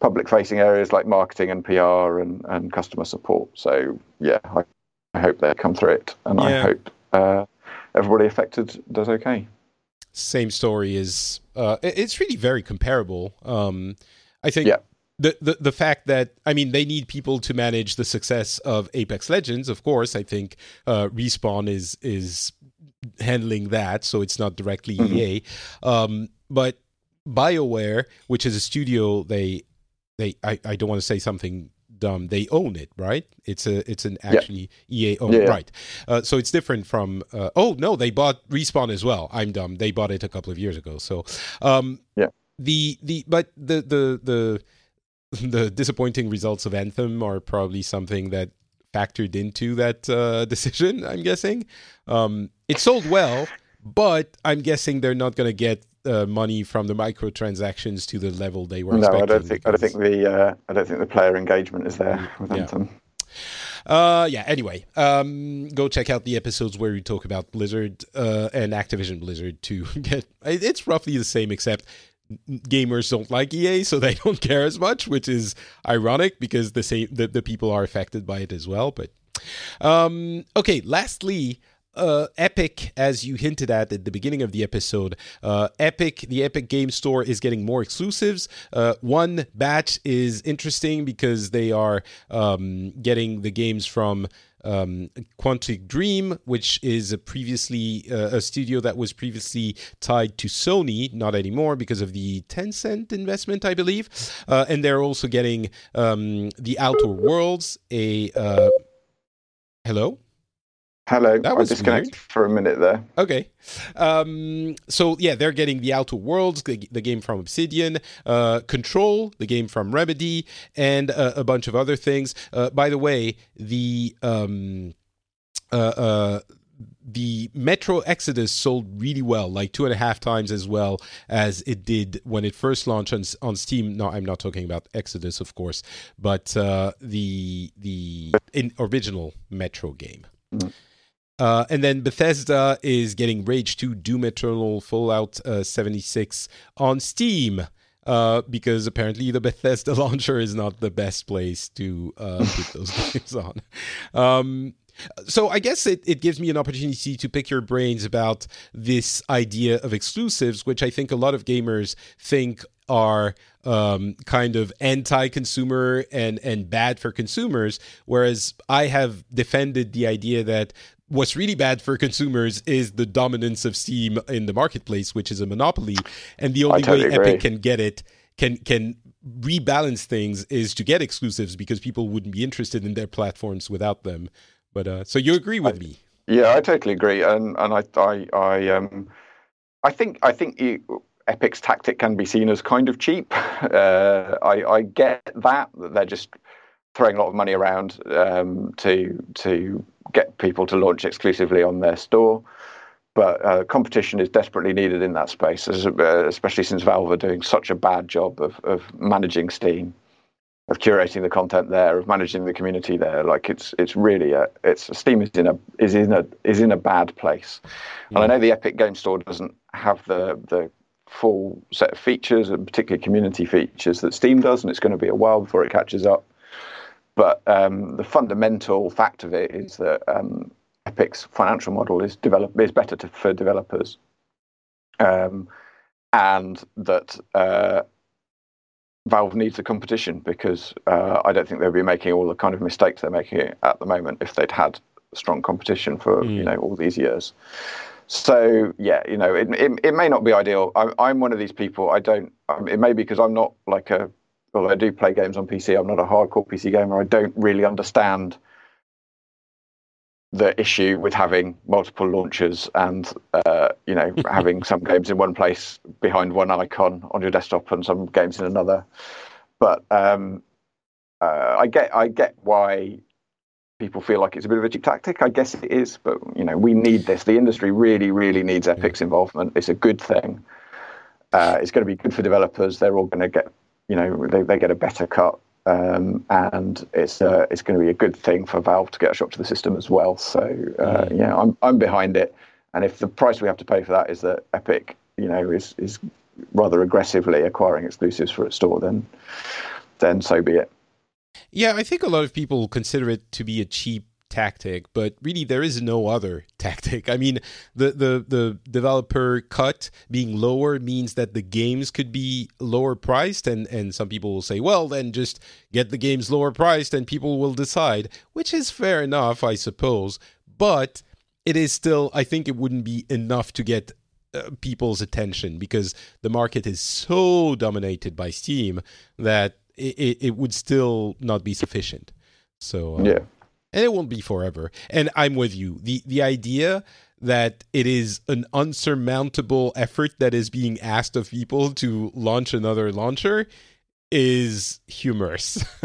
public-facing areas like marketing and PR and, and customer support. So yeah, I, I hope they come through it, and I hope uh, everybody affected does okay. Same story is uh, it's really very comparable. Um, I think Yeah. the, the the fact that I mean they need people to manage the success of Apex Legends. Of course, I think uh, respawn is is handling that, so it's not directly Mhm. EA. Um, but BioWare, which is a studio, they they I, I don't want to say something dumb. They own it, right? It's a it's an actually EA owned, Yeah, yeah. right? Uh, so it's different from. Uh, oh no, they bought respawn as well. I'm dumb. They bought it a couple of years ago. So um, Yeah. the the but the the the the disappointing results of Anthem are probably something that factored into that uh, decision. I'm guessing um, it sold well, but I'm guessing they're not going to get uh, money from the microtransactions to the level they were. No, I expecting don't think I don't think the uh, I don't think the player engagement is there with Yeah. Anthem. Uh, yeah. Anyway, um, go check out the episodes where we talk about Blizzard uh, and Activision Blizzard to get. It's roughly the same, except gamers don't like EA, so they don't care as much, which is ironic because the same the, the people are affected by it as well. But um, okay, lastly. Uh, Epic, as you hinted at at the beginning of the episode, uh, Epic, the Epic Game Store is getting more exclusives. Uh, one batch is interesting because they are um, getting the games from um, Quantic Dream, which is a previously uh, a studio that was previously tied to Sony, not anymore because of the Tencent investment, I believe. Uh, and they're also getting um, the Outer Worlds. A uh, hello. Hello, That I was disconnected weird. for a minute there. Okay. Um, so yeah, they're getting the Outer Worlds, the, the game from Obsidian, uh, Control, the game from Remedy, and uh, a bunch of other things. Uh, by the way, the um, uh, uh, the Metro Exodus sold really well, like two and a half times as well as it did when it first launched on, on Steam. No, I'm not talking about Exodus, of course, but uh, the the original Metro game. Mm. Uh, and then Bethesda is getting Rage 2, Doom Eternal, Fallout uh, 76 on Steam. Uh, because apparently the Bethesda launcher is not the best place to uh, put those games on. Um, so I guess it, it gives me an opportunity to pick your brains about this idea of exclusives, which I think a lot of gamers think are um, kind of anti-consumer and and bad for consumers, whereas I have defended the idea that what's really bad for consumers is the dominance of Steam in the marketplace, which is a monopoly, and the only totally way agree. Epic can get it can can rebalance things is to get exclusives because people wouldn't be interested in their platforms without them. But uh, so you agree with I, me? Yeah, I totally agree, and and I I I um I think I think you, Epic's tactic can be seen as kind of cheap. Uh, I I get that that they're just throwing a lot of money around um, to to get people to launch exclusively on their store. But uh, competition is desperately needed in that space, uh, especially since Valve are doing such a bad job of, of managing Steam, of curating the content there, of managing the community there. Like it's it's really a it's Steam is in a is in a is in a bad place, and I know the Epic Game Store doesn't have the the full set of features and particularly community features that Steam does, and it's going to be a while before it catches up. But um, the fundamental fact of it is that um, Epic's financial model is develop is better to, for developers, um, and that uh, Valve needs a competition because uh, I don't think they'd be making all the kind of mistakes they're making at the moment if they'd had strong competition for mm. you know all these years. So yeah, you know, it, it, it may not be ideal. I'm, I'm one of these people. I don't. Um, it may be because I'm not like a although I do play games on PC, I'm not a hardcore PC gamer. I don't really understand the issue with having multiple launchers and uh, you know having some games in one place behind one icon on your desktop and some games in another. But um, uh, I get I get why people feel like it's a bit of a cheap tactic. I guess it is, but you know we need this. The industry really really needs Epic's involvement. It's a good thing. Uh, it's going to be good for developers. They're all going to get you know they, they get a better cut um, and it's uh, it's going to be a good thing for Valve to get a shot to the system as well. So uh, mm. yeah, I'm I'm behind it. And if the price we have to pay for that is that Epic, you know, is is rather aggressively acquiring exclusives for its store, then then so be it. Yeah, I think a lot of people consider it to be a cheap tactic, but really there is no other tactic. I mean, the, the, the developer cut being lower means that the games could be lower priced, and, and some people will say, well, then just get the games lower priced and people will decide, which is fair enough, I suppose. But it is still, I think it wouldn't be enough to get uh, people's attention because the market is so dominated by Steam that it, it, would still not be sufficient. So, uh, yeah and it won't be forever. And I'm with you. The the idea that it is an unsurmountable effort that is being asked of people to launch another launcher is humorous.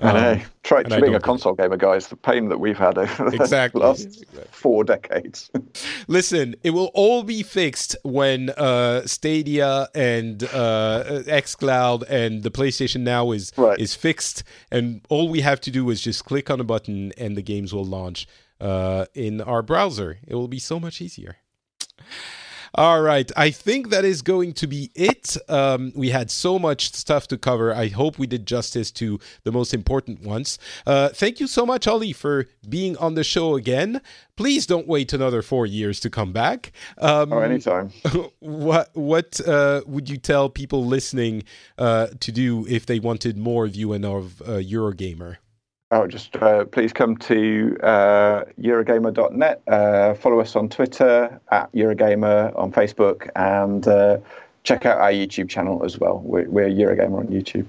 I know. Um, Try to being a console gamer, guys. The pain that we've had over the exactly. last exactly. four decades. Listen, it will all be fixed when uh, Stadia and uh, XCloud and the PlayStation Now is right. is fixed, and all we have to do is just click on a button, and the games will launch uh, in our browser. It will be so much easier. All right. I think that is going to be it. Um, we had so much stuff to cover. I hope we did justice to the most important ones. Uh, thank you so much, Oli, for being on the show again. Please don't wait another four years to come back. Um, or anytime. What what uh, would you tell people listening uh, to do if they wanted more of you and of uh, Eurogamer? Oh, just uh, please come to uh, Eurogamer.net. Uh, follow us on Twitter at Eurogamer on Facebook, and uh, check out our YouTube channel as well. We're, we're Eurogamer on YouTube.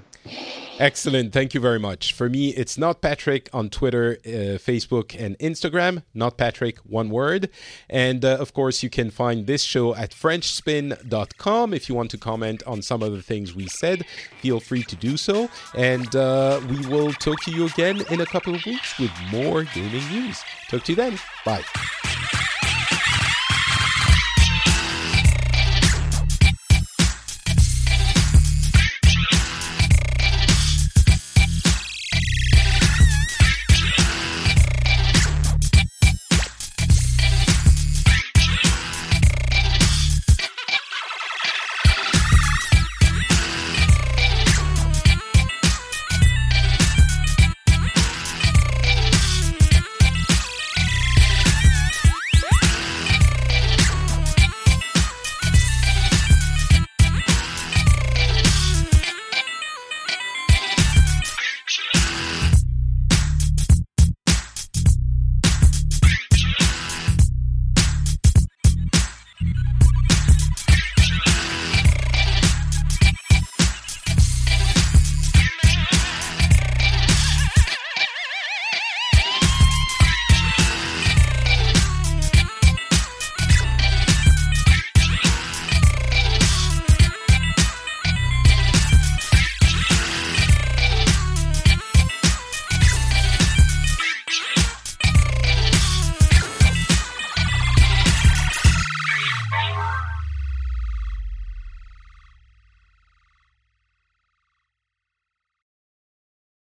Excellent. Thank you very much. For me, it's not Patrick on Twitter, uh, Facebook, and Instagram. Not Patrick, one word. And uh, of course, you can find this show at FrenchSpin.com. If you want to comment on some of the things we said, feel free to do so. And uh, we will talk to you again in a couple of weeks with more gaming news. Talk to you then. Bye.